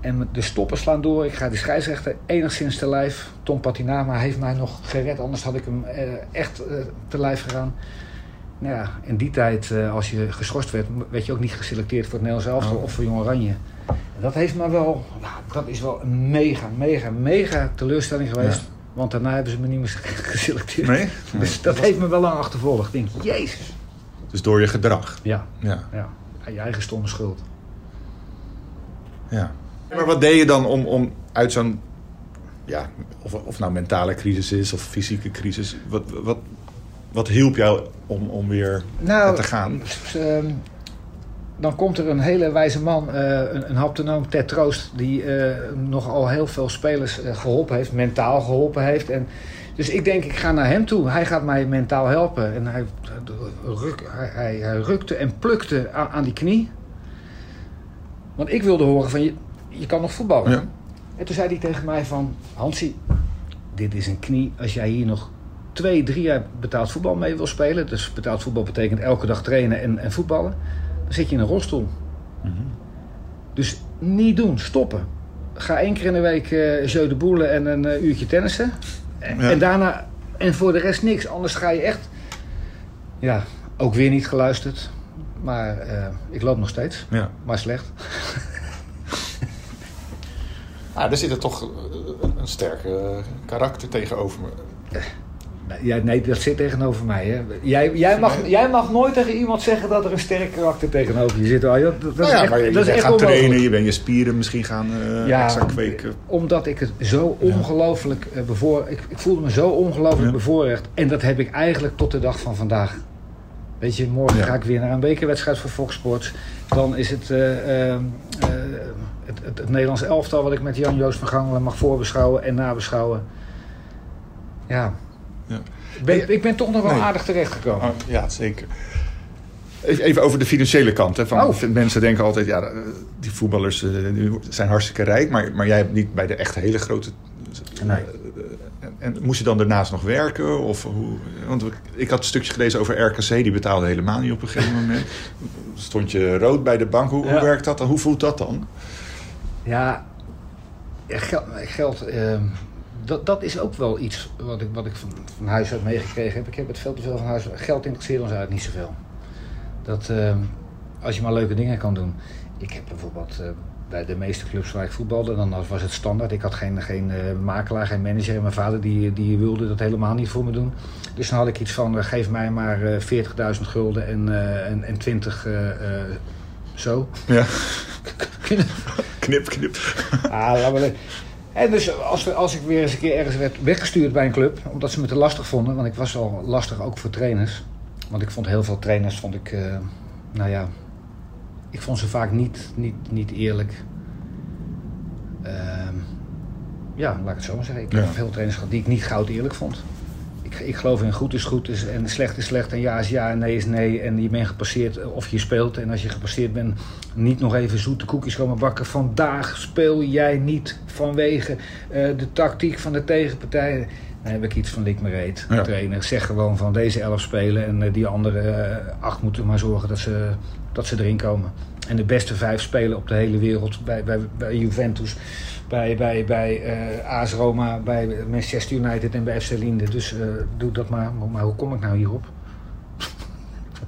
En de stoppen slaan door. Ik ga de scheidsrechter enigszins te lijf. Tom Patinama heeft mij nog gered. Anders had ik hem eh, echt eh, te lijf gegaan. Nou ja, in die tijd, eh, als je geschorst werd, werd je ook niet geselecteerd voor het Nederlands elftal of voor Jong Oranje. En dat heeft me wel, nou, dat is wel een mega, mega, mega teleurstelling geweest. Want daarna hebben ze me niet meer geselecteerd. Nee? Dus dat heeft me wel lang achtervolgd. Ik denk, jezus. Dus door je gedrag. Ja, Ja. ja. Je eigen stomme schuld. ja. Maar wat deed je dan om, om uit zo'n... Ja, of, of nou mentale crisis is of fysieke crisis. Wat, wat, wat hielp jou om, om weer Nou, te gaan? ehm, dan komt er een hele wijze man, eh, een, een haptonoom, Ted Troost, die eh, nogal heel veel spelers eh, geholpen heeft, mentaal geholpen heeft. En, dus ik denk, ik ga naar hem toe. Hij gaat mij mentaal helpen. En hij, ruk, hij, hij, hij rukte en plukte aan, aan die knie. Want ik wilde horen van, je, je kan nog voetballen. Ja. En toen zei hij tegen mij van... Hansie, dit is een knie. Als jij hier nog twee, drie jaar betaald voetbal mee wil spelen... dus betaald voetbal betekent elke dag trainen en, en voetballen... dan zit je in een rolstoel. Dus niet doen, stoppen. Ga één keer in de week eh jeu de boule en een eh, uurtje tennissen. En, daarna... En voor de rest niks. Anders ga je echt... Ja, ook weer niet geluisterd. Maar eh, ik loop nog steeds. Ja. Maar slecht. Ah, er zit er toch een sterke karakter tegenover me. Nee, ja, nee, dat zit tegenover mij. Hè. Jij, jij, mag, jij mag nooit tegen iemand zeggen dat er een sterk karakter tegenover je zit. Dat, dat Nou is ja, echt, maar je, dat je is echt trainen, je bent je spieren misschien gaan Ja, extra kweken. Omdat ik het zo ongelooflijk eh, bevoor... Ik, ik voelde me zo ongelooflijk Ja. bevoorrecht. En dat heb ik eigenlijk tot de dag van vandaag. Weet je, morgen ga ik weer naar een bekerwedstrijd voor Fox Sports. Dan is het, eh, eh, eh, het, het, het Nederlands elftal... wat ik met Jan-Joost van Gangelen mag voorbeschouwen en nabeschouwen. Ja. Ja. Ik Ben, ik ben toch nog wel Nee. aardig terechtgekomen. Ah, ja, zeker. Even over de financiële kant. Hè, van, Oh. Mensen denken altijd, ja, eh, die voetballers eh, die zijn hartstikke rijk. Maar, maar jij hebt niet bij de echt hele grote... Nee. En, en moest je dan daarnaast nog werken? Of hoe, want ik had een stukje gelezen over RKC. Die betaalde helemaal niet op een gegeven moment. Stond je rood bij de bank. Hoe, werkt dat dan? Hoe voelt dat dan? Ja, ja, geld, geld ehm, dat, dat is ook wel iets wat ik, wat ik van, van huis uit meegekregen heb. Ik heb het veel te veel van huis Geld interesseert ons eigenlijk niet zoveel. Dat, ehm, als je maar leuke dingen kan doen. Ik heb bijvoorbeeld eh, bij de meeste clubs waar ik voetbalde, dan was het standaard. Ik had geen, geen eh, makelaar, geen manager. En mijn vader die, die wilde dat helemaal niet voor me doen. Dus dan had ik iets van, eh, geef mij maar eh 40.000 gulden en, en, en 20 eh, eh, zo. Ja. knip, knip. Ah, laat maar en dus als, we, als ik weer eens een keer ergens werd weggestuurd bij een club, omdat ze me te lastig vonden, want ik was al lastig ook voor trainers. Want ik vond heel veel trainers, vond ik, eh, nou ja, ik vond ze vaak niet, niet, niet eerlijk. Ehm, ja, laat ik het zo maar zeggen. Ik heb veel trainers gehad die ik niet goud eerlijk vond. Ik, ik geloof in goed is goed is, en slecht is slecht en ja is ja en nee is nee. En je bent gepasseerd of je speelt. En als je gepasseerd bent, niet nog even zoete koekjes komen bakken. Vandaag speel jij niet vanwege eh, de tactiek van de tegenpartij. Dan heb ik iets van lik me reet. Ja. Trainer, zeg gewoon van deze elf spelen. En eh, die andere eh, acht moeten maar zorgen dat ze, dat ze erin komen. En de beste vijf spelen op de hele wereld. Bij, bij, bij Juventus, bij, bij, bij eh AS Roma, bij Manchester United en bij FC Linde. Dus eh, doe dat maar. Maar hoe kom ik nou hierop?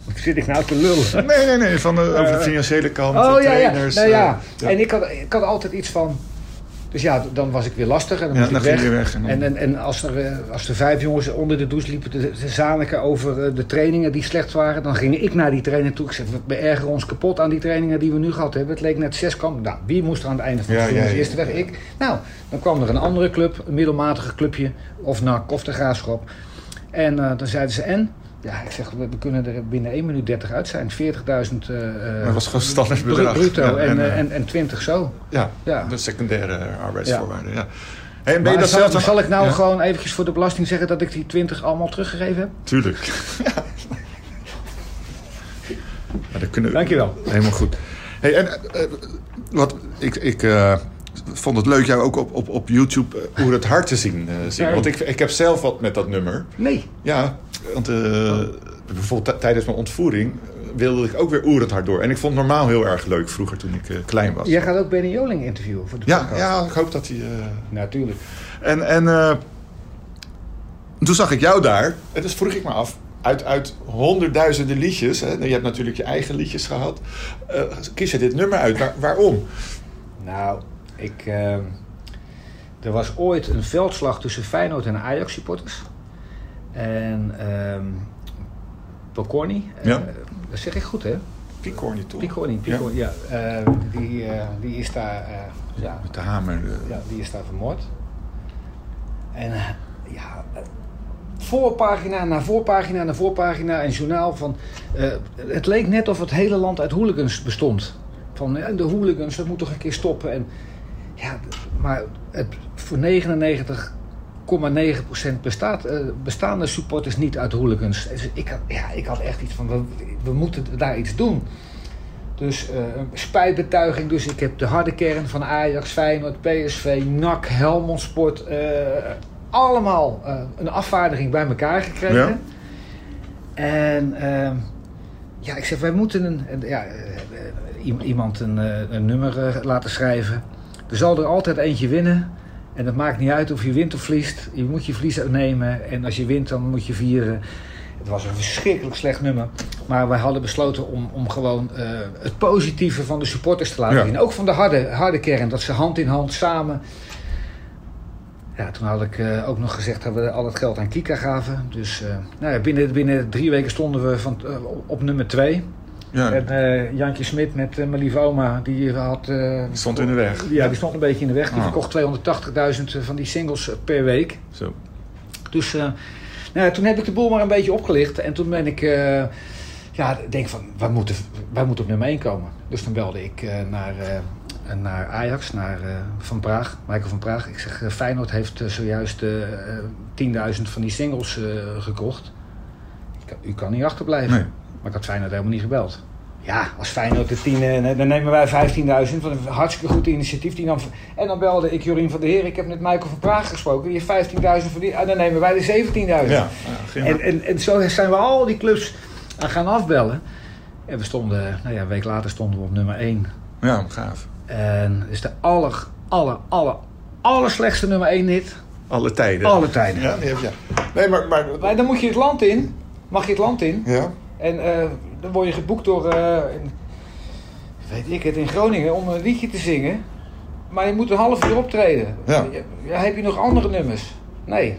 Wat zit ik nou te lullen? Nee, nee, nee. Van de, over de Eh, financiële kant, Oh de ja, ja. trainers. Nou, ja. eh, ja. En ik had, ik had altijd iets van. Dus ja, dan was ik weer lastig en dan Ja, dan ik ging weg. je weg en dan- En, en, en als, er, eh, als er vijf jongens onder de douche liepen te, te zaniken over eh, de trainingen die slecht waren, dan ging ik naar die trainer toe. Ik zei, we beërgeren ons kapot aan die trainingen die we nu gehad hebben. Het leek net zes kamp. Nou, wie moest er aan het einde van het Ja, eerste weg? Ik. Nou, dan kwam er een andere club, een middelmatige clubje, of NAC of de Graafschap. En eh, dan zeiden ze, en? Ja, ik zeg, we, we kunnen er binnen 1 minuut 30 uit zijn. 40.000 eh eh, dat was gewoon standaard bedrag. bruto Ja, en, en, eh, eh, en, en 20 zo. Ja, Ja. de secundaire arbeidsvoorwaarden. Ja. Hey, en ben je dat zal, zelf zal ik nou gewoon eventjes voor de belasting zeggen dat ik die 20 allemaal teruggegeven heb? Tuurlijk. Ja. Dat kunnen we- Dankjewel. Helemaal goed. Hey, en, eh, wat, ik ik vond het leuk jou ook op, op, op YouTube hoe het hart te zien. zien. Want ik, ik heb zelf wat met dat nummer. Nee. Ja, want eh, bijvoorbeeld tijdens mijn ontvoering wilde ik ook weer oerend hard door. En ik vond normaal heel erg leuk vroeger toen ik eh, klein was. Jij gaat ook Benny Joling interviewen voor de Ja, podcast. ja, ik hoop dat hij... eh, Natuurlijk. En, en eh, toen zag ik jou daar. En dus vroeg ik me af. Uit, uit honderdduizenden liedjes. Hè, je hebt natuurlijk je eigen liedjes gehad. eh, kies je dit nummer uit? Waar- waarom? Nou, ik, er was ooit een veldslag tussen Feyenoord en Ajax supporters. En ehm Pocorni, eh, Ja. dat zeg ik goed hè? Picorni toch? Picorni, Picorni ja. eh, die, eh, die is daar, eh, ja, Met de hamer. ja, die is daar vermoord. En ja, voorpagina na voorpagina na voorpagina, een journaal van... eh, het leek net of het hele land uit hooligans bestond. Van ja, de hooligans, dat moet toch een keer stoppen. En, ja, maar het, voor 99,9% bestaat, eh, bestaan de supporters niet uit hooligans. Dus ik, had, ja, ik had echt iets van, we, we moeten daar iets doen. Dus een spijtbetuiging. Dus ik heb de harde kern van Ajax, Feyenoord, PSV, NAC, Helmond Sport. eh, allemaal een afvaardiging bij elkaar gekregen. Ja. En ehm, ja, ik zeg, wij moeten een, ja, iemand een, een nummer laten schrijven. Er zal er altijd eentje winnen. En het maakt niet uit of je wint of verliest. Je moet je verlies uitnemen. En als je wint, dan moet je vieren. Het was een verschrikkelijk slecht nummer. Maar wij hadden besloten om, om gewoon eh, het positieve van de supporters te laten Ja. zien. Ook van de harde, harde kern. Dat ze hand in hand samen. Ja, toen had ik eh, ook nog gezegd dat we al het geld aan Kika gaven. Dus eh, nou ja, binnen, binnen drie weken stonden we van, op nummer twee. Ja, En eh, Jantje Smit met uh, mijn lieve oma, die had... eh, die stond in de weg. ja, die stond een beetje in de weg. Die Ah. verkocht 280.000 van die singles eh, per week. Zo. Dus eh, nou, ja, toen heb ik de boel maar een beetje opgelicht. En toen ben ik... eh, ja, denk van, wij moeten, wij moeten op nummer 1 komen. Dus toen belde ik eh, naar, eh, naar Ajax, naar eh, Van Praag, Michael van Praag. Ik zeg, eh, Feyenoord heeft eh, zojuist eh, 10.000 van die singles eh, gekocht. U kan niet achterblijven. Nee. Maar ik had Feyenoord helemaal niet gebeld. Ja, als Feyenoord de 10, eh, dan nemen wij 15.000. Wat een hartstikke goed initiatief. Die nam, en dan belde ik Jorien van der Heer. Ik heb met Michael van Praag gesproken. Die heeft 15.000 verdiend. En dan nemen wij de 17.000. Ja, En, en, en zo zijn we al die clubs aan gaan afbellen. En we stonden, nou ja, een week later stonden we op nummer 1. ja, gaaf. En het is de aller, aller, aller, aller slechtste nummer 1 hit. Alle tijden. Alle tijden. Ja, die heb je. Nee, maar... maar Maar dan moet je het land in. Mag je het land in. ja? En eh, dan word je geboekt door, eh, in- weet ik het, in Groningen om een liedje te zingen. Maar je moet een half uur optreden. Ja. Ja, heb je nog andere nummers? Nee.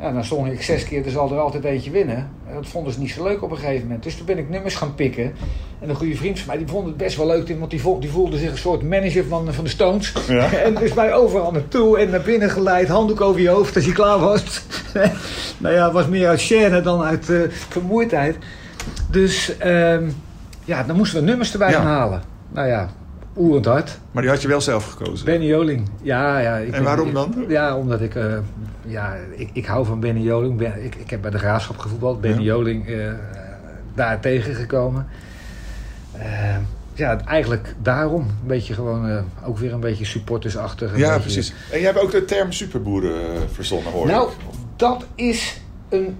Ja, dan zong ik zes keer, er zal er altijd eentje winnen. En dat vonden ze niet zo leuk op een gegeven moment. Dus toen ben ik nummers gaan pikken. En een goede vriend van mij, die vond het best wel leuk. Want die voelde, die voelde zich een soort manager van, van de Stones. Ja. En dus mij overal naartoe en naar binnen geleid. Handdoek over je hoofd als je klaar was. nou ja, het was meer uit chaîne dan uit eh, vermoeidheid. Dus ehm, ja, dan moesten we nummers erbij Ja. gaan halen. Nou ja, oerend hard. Maar die had je wel zelf gekozen. Benny Joling. Ja, ja. Ik En ben- waarom dan? Ja, omdat ik... eh, ja, ik, ik hou van Benny Joling. Ben, ik, ik heb bij de Graafschap gevoetbald. Benny Ja. Joling eh, daar tegengekomen. Eh, ja, eigenlijk daarom. Een beetje gewoon... eh, ook weer een beetje supportersachtig. Ja, beetje- precies. En jij hebt ook de term superboeren verzonnen, hoor Nou, dat is een...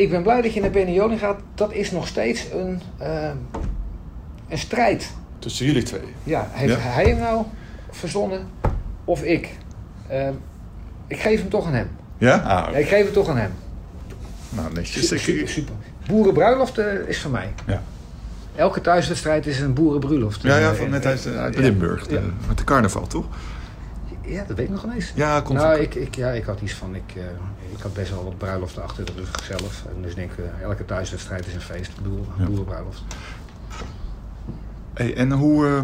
Ik ben blij dat je naar Benny gaat. Dat is nog steeds een, eh, een strijd. Tussen jullie twee. Ja, heeft Ja. hij hem nou verzonnen of ik? Ehm, ik geef hem toch aan hem. Ja? Ah, Ja, ik geef het toch aan hem. nou netjes. Super. Ik- super, super. Boerenbruiloft eh, is van mij. Ja. Elke thuiswedstrijd is een boerenbruiloft. Ja, ja, Eh, van net uit, uit ja. Limburg. de- met de carnaval, toch? Ja, dat weet ik nog eens. Ja, komt nou, ik, ik, ja, ik had iets van, ik, eh, ik had best wel wat bruiloften achter de rug zelf. En dus denk ik, eh, elke thuiswedstrijd is een feest, een boer, Ja. boerenbruiloft. Hey, en hoe eh,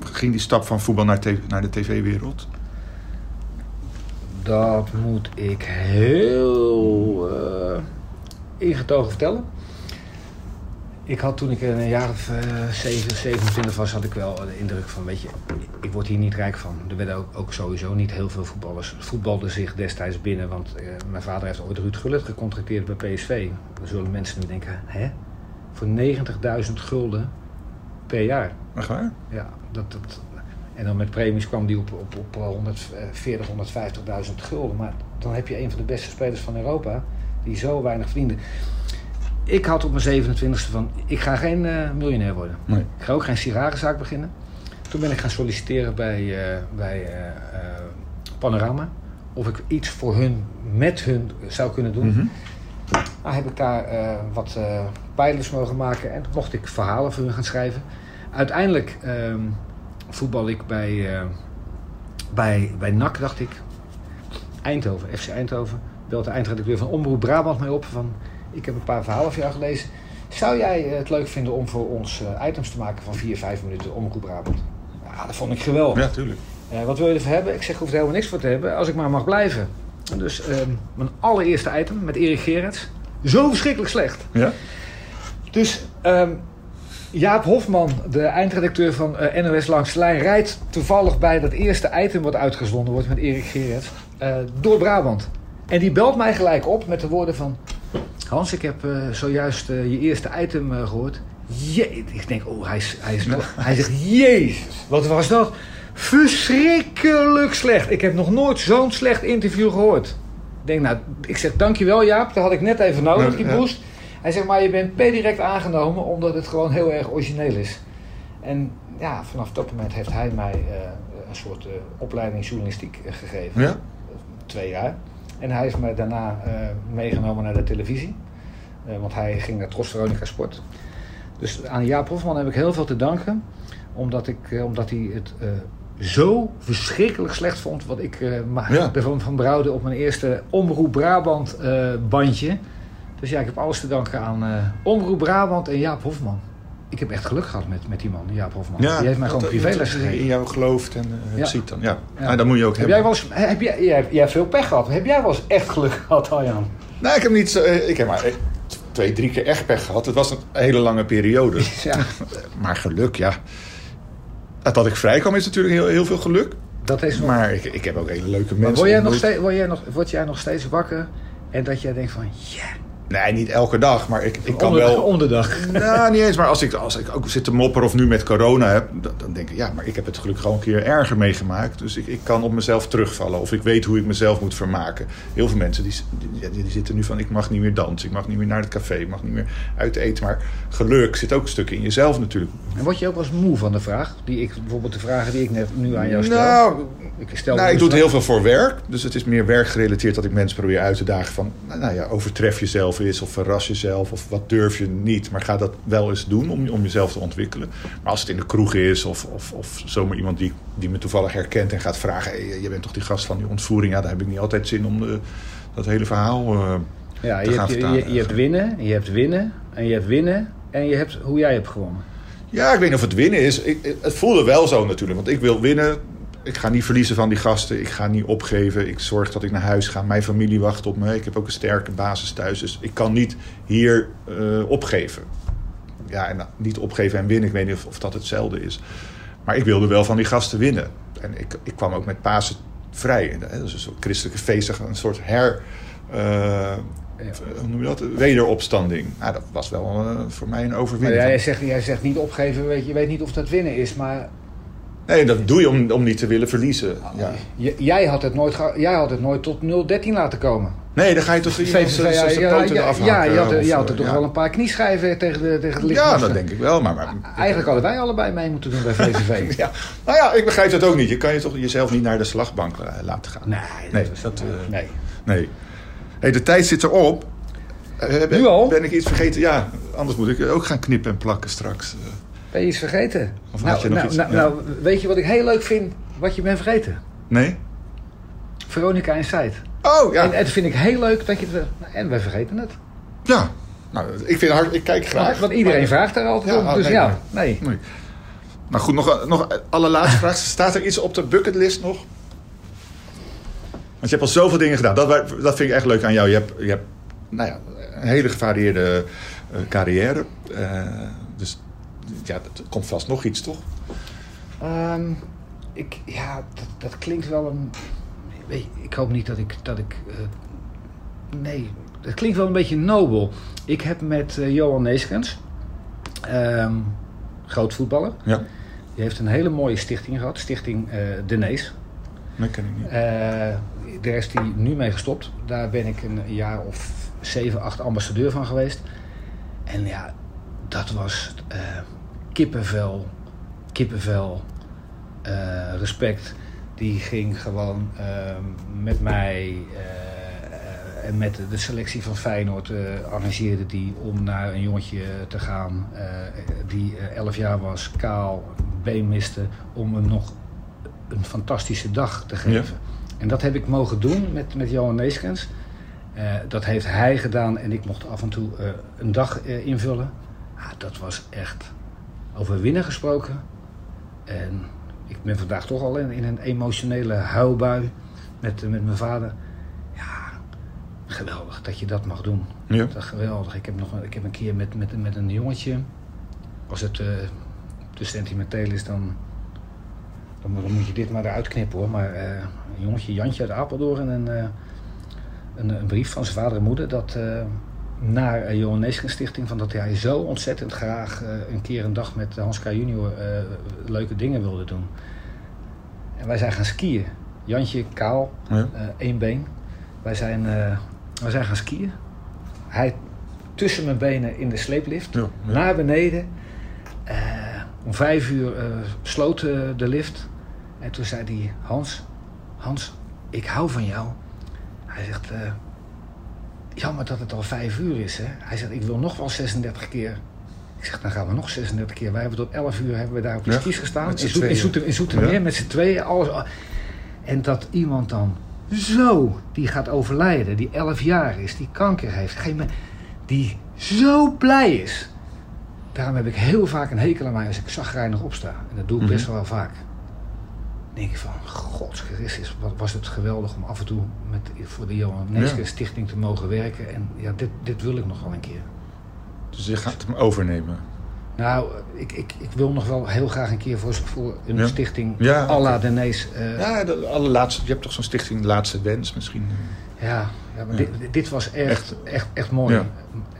ging die stap van voetbal naar, naar de tv-wereld? Dat moet ik heel ingetogen vertellen. Ik had toen ik een jaar of eh 7, 27 was, had ik wel de indruk van, weet je, ik word hier niet rijk van. Er werden ook, ook sowieso niet heel veel voetballers. Voetbalden zich destijds binnen, want eh, mijn vader heeft ooit Ruud Gullit gecontracteerd bij PSV. Dan zullen mensen nu denken, hè? Voor 90.000 gulden per jaar. Echt waar? Ja, dat, dat, en dan met premies kwam die op, op, op 140, 150.000 gulden. Maar dan heb je een van de beste spelers van Europa, die zo weinig verdiende. Ik had op mijn 27e van, ik ga geen eh, miljonair worden. Nee. Ik ga ook geen sigarenzaak beginnen. Toen ben ik gaan solliciteren bij, eh, bij eh, Panorama. Of ik iets voor hun, met hun zou kunnen doen. Nou, heb ik daar wat pijlers mogen maken en mocht ik verhalen voor hun gaan schrijven. Uiteindelijk ehm, voetbal ik bij, bij, bij NAC, dacht ik. Eindhoven, FC Eindhoven. Belt de eindredacteur van Omroep Brabant mij op van... Ik heb een paar verhalen van jou gelezen. Zou jij het leuk vinden om voor ons eh, items te maken van 4, 5 minuten Omroep Brabant? Ja, dat vond ik geweldig. Ja, tuurlijk. Eh, wat wil je ervoor hebben? Ik zeg, ik hoef er helemaal niks voor te hebben, als ik maar mag blijven. En dus ehm, mijn allereerste item met Erik Gerrits. Zo verschrikkelijk slecht. Ja? Dus ehm, Jaap Hofman, de eindredacteur van eh, NOS Langs de Lijn... rijdt toevallig bij dat eerste item wat uitgezonden wordt met Erik Gerrits... door Brabant. En die belt mij gelijk op met de woorden van... Hans, ik heb eh, zojuist eh, je eerste item eh, gehoord. Je, ik denk, oh, hij, is, hij, is, hij zegt, jezus, wat was dat? Verschrikkelijk slecht. Ik heb nog nooit zo'n slecht interview gehoord. Ik denk, nou, ik zeg, dankjewel Jaap, dat had ik net even nodig, die boost. Hij zegt, maar je bent per direct aangenomen omdat het gewoon heel erg origineel is. En ja, vanaf dat moment heeft hij mij een soort opleiding journalistiek gegeven. Ja? Twee jaar. En hij heeft me daarna eh, meegenomen naar de televisie. Eh, want hij ging naar Tros Veronica Sport. Dus aan Jaap Hofman heb ik heel veel te danken. Omdat, ik, eh, omdat hij het zo verschrikkelijk slecht vond. Wat ik ma- Ja. ervan van brouwde op mijn eerste Omroep Brabant bandje. Dus ja, ik heb alles te danken aan Omroep Brabant en Jaap Hofman. Ik heb echt geluk gehad met, met die man, Jaap Hofman. die heeft mij gewoon privéles gegeven. In jou gelooft en Ja. ziet dan. Ja. Ja. Nou, dat moet je ook Heb hebben. jij wel eens, heb jij, jij, hebt- jij hebt veel pech gehad. Heb jij wel eens echt geluk gehad, Arjan? Nou, ik heb niet zo, eh, ik heb maar eh, twee, drie keer echt pech gehad. Het was een hele lange periode. Ja, maar geluk, ja. Dat, ik vrij kwam is natuurlijk heel, heel veel geluk. dat is nog... Maar ik, ik heb ook hele leuke Maar mensen word jij, nog steeds, word, jij nog, word jij nog steeds wakker en dat jij denkt van, ja, Nee, niet elke dag, maar ik, ik kan om, de, wel... om de dag. Nou, niet eens, maar als ik, als ik ook zit te mopperen of nu met corona heb, dan, dan denk ik, ja, maar ik heb het geluk gewoon een keer erger meegemaakt. Dus ik, ik kan op mezelf terugvallen of ik weet hoe ik mezelf moet vermaken. Heel veel mensen die, die, die zitten nu van, ik mag niet meer dansen, ik mag niet meer naar het café, ik mag niet meer uit eten. Maar geluk zit ook een stuk in jezelf natuurlijk. En word je ook wel eens moe van de vraag? Die ik, bijvoorbeeld de vragen die ik net nu aan jou stel. Nou, ik stel nou, ik doe het heel veel voor werk. Dus het is meer werkgerelateerd dat ik mensen probeer uit te dagen van... Nou ja, overtref jezelf eens of verras jezelf of wat durf je niet. Maar ga dat wel eens doen om, om jezelf te ontwikkelen. Maar als het in de kroeg is of, of, of zomaar iemand die, die me toevallig herkent... en gaat vragen, hey, je bent toch die gast van die ontvoering? Ja, dan heb ik niet altijd zin om de, dat hele verhaal eh, Ja, te je, gaan hebt, vertalen. je, je hebt winnen, je hebt winnen, en je hebt winnen, en je hebt hoe jij hebt gewonnen. Ja, ik weet niet of het winnen is. Ik, het voelde wel zo natuurlijk. Want ik wil winnen. Ik ga niet verliezen van die gasten. Ik ga niet opgeven. Ik zorg dat ik naar huis ga. Mijn familie wacht op me. Ik heb ook een sterke basis thuis. Dus ik kan niet hier eh, opgeven. Ja, en niet opgeven en winnen. Ik weet niet of, of dat hetzelfde is. Maar ik wilde wel van die gasten winnen. En ik, ik kwam ook met Pasen vrij. Dat is een soort christelijke feestdag. Een soort her... eh, Hoe noem je dat? Wederopstanding. Nou, dat was wel eh, voor mij een Maar overwinning. jij, zegt, jij zegt niet opgeven, weet je, je weet niet of dat winnen is, maar Nee, dat doe je om, om niet te willen verliezen. Ja. j- jij, had het nooit, jij had het nooit tot 0-13 laten komen. Nee, dan ga je toch iemand zijn ja, ja, poten ja, ja, je had, of, je had er toch ja. wel een paar knieschijven tegen de, tegen het Ja, lichaam. dat denk ik wel. Maar, maar, Eigenlijk hadden wij allebei mee moeten doen bij VVV. ja. Nou ja, ik begrijp dat ook niet. Je kan je toch jezelf niet naar de slagbank eh, laten gaan. Nee, Nee, dat, is- dat, eh, nee. Nee. Hey, de tijd zit erop. Eh, ben, Nu al? Ben ik iets vergeten? Ja, anders moet ik ook gaan knippen en plakken straks. Ben je iets vergeten? Of had nou, je nog nou, iets? nou, Ja. nou, weet je wat ik heel leuk vind? Wat je bent vergeten? Nee? Veronica Inside. Oh, ja. En, en dat vind ik heel leuk dat je het... En wij vergeten het. ja. Nou, ik, vind hard, ik kijk graag. Want, iedereen Maar- vraagt daar altijd Ja, om. Dus nee, ja, nee. Nee. Nou goed, nog, nog allerlaatste vraag. Staat er iets op de bucketlist nog? Want je hebt al zoveel dingen gedaan. Dat, dat vind ik echt leuk aan jou. Je hebt, je hebt nou ja, een hele gevarieerde eh, carrière. Eh, dus ja, er komt vast nog iets, toch? Ehm, ik, ja, dat, dat klinkt wel een... Weet je, ik hoop niet dat ik... Dat ik eh, nee, het klinkt wel een beetje nobel. Ik heb met eh, Johan Neeskens, ehm, groot voetballer... Ja. Die heeft een hele mooie stichting gehad. Stichting eh De Nees. Dat ken ik niet. Daar is hij nu mee gestopt. Daar ben ik een jaar of zeven, acht ambassadeur van geweest. En ja, dat was uh, kippenvel, kippenvel, uh, respect. Die ging gewoon uh, met mij en met de selectie van Feyenoord arrangeerde die om naar een jongetje te gaan die 11 jaar was, kaal, been miste, om hem nog een fantastische dag te geven. En dat heb ik mogen doen met, met Johan Neeskens. Uh, dat heeft hij gedaan en ik mocht af en toe uh, een dag uh, invullen. Ah, dat was echt over winnen gesproken. En ik ben vandaag toch al in, in een emotionele huilbui met, met mijn vader. Ja, geweldig dat je dat mag doen. Ja. Dat geweldig. Ik heb, nog, ik heb een keer met, met, met een jongetje. Als het te sentimenteel is, dan, dan, dan, moet je dit maar eruit knippen hoor. Maar een jongetje, Jantje uit Apeldoorn en een, een, brief van zijn vader en moeder dat, uh, naar uh, Johan Neeskens Stichting. Van dat hij zo ontzettend graag uh, een keer een dag met Hans K. junior leuke dingen wilde doen. En wij zijn gaan skiën. Jantje, kaal, ja. één been. Wij zijn, wij zijn gaan skiën. Hij tussen mijn benen in de sleeplift. Ja, ja. Naar beneden. om vijf uur sloot de lift. En toen zei hij, Hans, Hans, ik hou van jou. Hij zegt, uh, jammer dat het al vijf uur is. Hè? Hij zegt, ik wil nog wel 36 keer. Ik zeg, dan gaan we nog 36 keer. Wij hebben tot 11 uur hebben we daar op de ja, skis gestaan. In, Zoet, in, Zoeter, in Zoetermeer, ja. met z'n tweeën. Alles, en dat iemand dan zo, die gaat overlijden, die 11 jaar is, die kanker heeft, die zo blij is. Daarom heb ik heel vaak een hekel aan mij als ik zagrijnig opsta. En dat doe ik mm -hmm. best wel vaak denk ik van, god Christus, wat was het geweldig om af en toe met, voor de Johan Neeske ja. Stichting te mogen werken. En ja, dit, dit wil ik nog wel een keer. Dus je gaat hem overnemen? Nou, ik, ik, ik wil nog wel heel graag een keer voor, voor een ja. stichting ja, à la Denees. Uh, ja, de allerlaatste, je hebt toch zo'n stichting Laatste Wens misschien? Ja, ja maar Dit, dit was echt, echt, echt, echt mooi.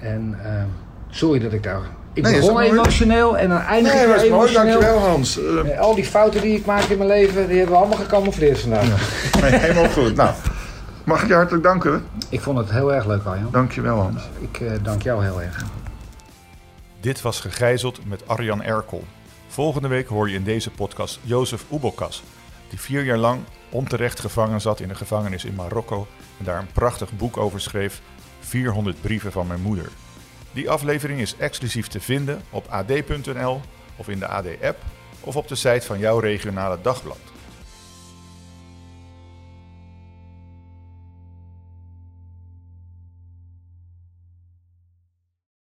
En uh, sorry dat ik daar ik nee, begon emotioneel en dan eindig nee, ik weer emotioneel. Mooi, dankjewel Hans. Uh, al die fouten die ik maak in mijn leven, die hebben we allemaal gecamoufleerd vandaag. Ja. Nee, helemaal goed. Nou, mag ik je hartelijk danken? Ik vond het heel erg leuk, Arjan. Dankjewel Hans. Ik uh, dank jou heel erg. Dit was Gegijzeld met Arjan Erkel. Volgende week hoor je in deze podcast Jozef Oebelkas, die vier jaar lang onterecht gevangen zat in een gevangenis in Marokko en daar een prachtig boek over schreef, 400 brieven van mijn moeder. Die aflevering is exclusief te vinden op ad.nl of in de AD-app of op de site van jouw regionale dagblad.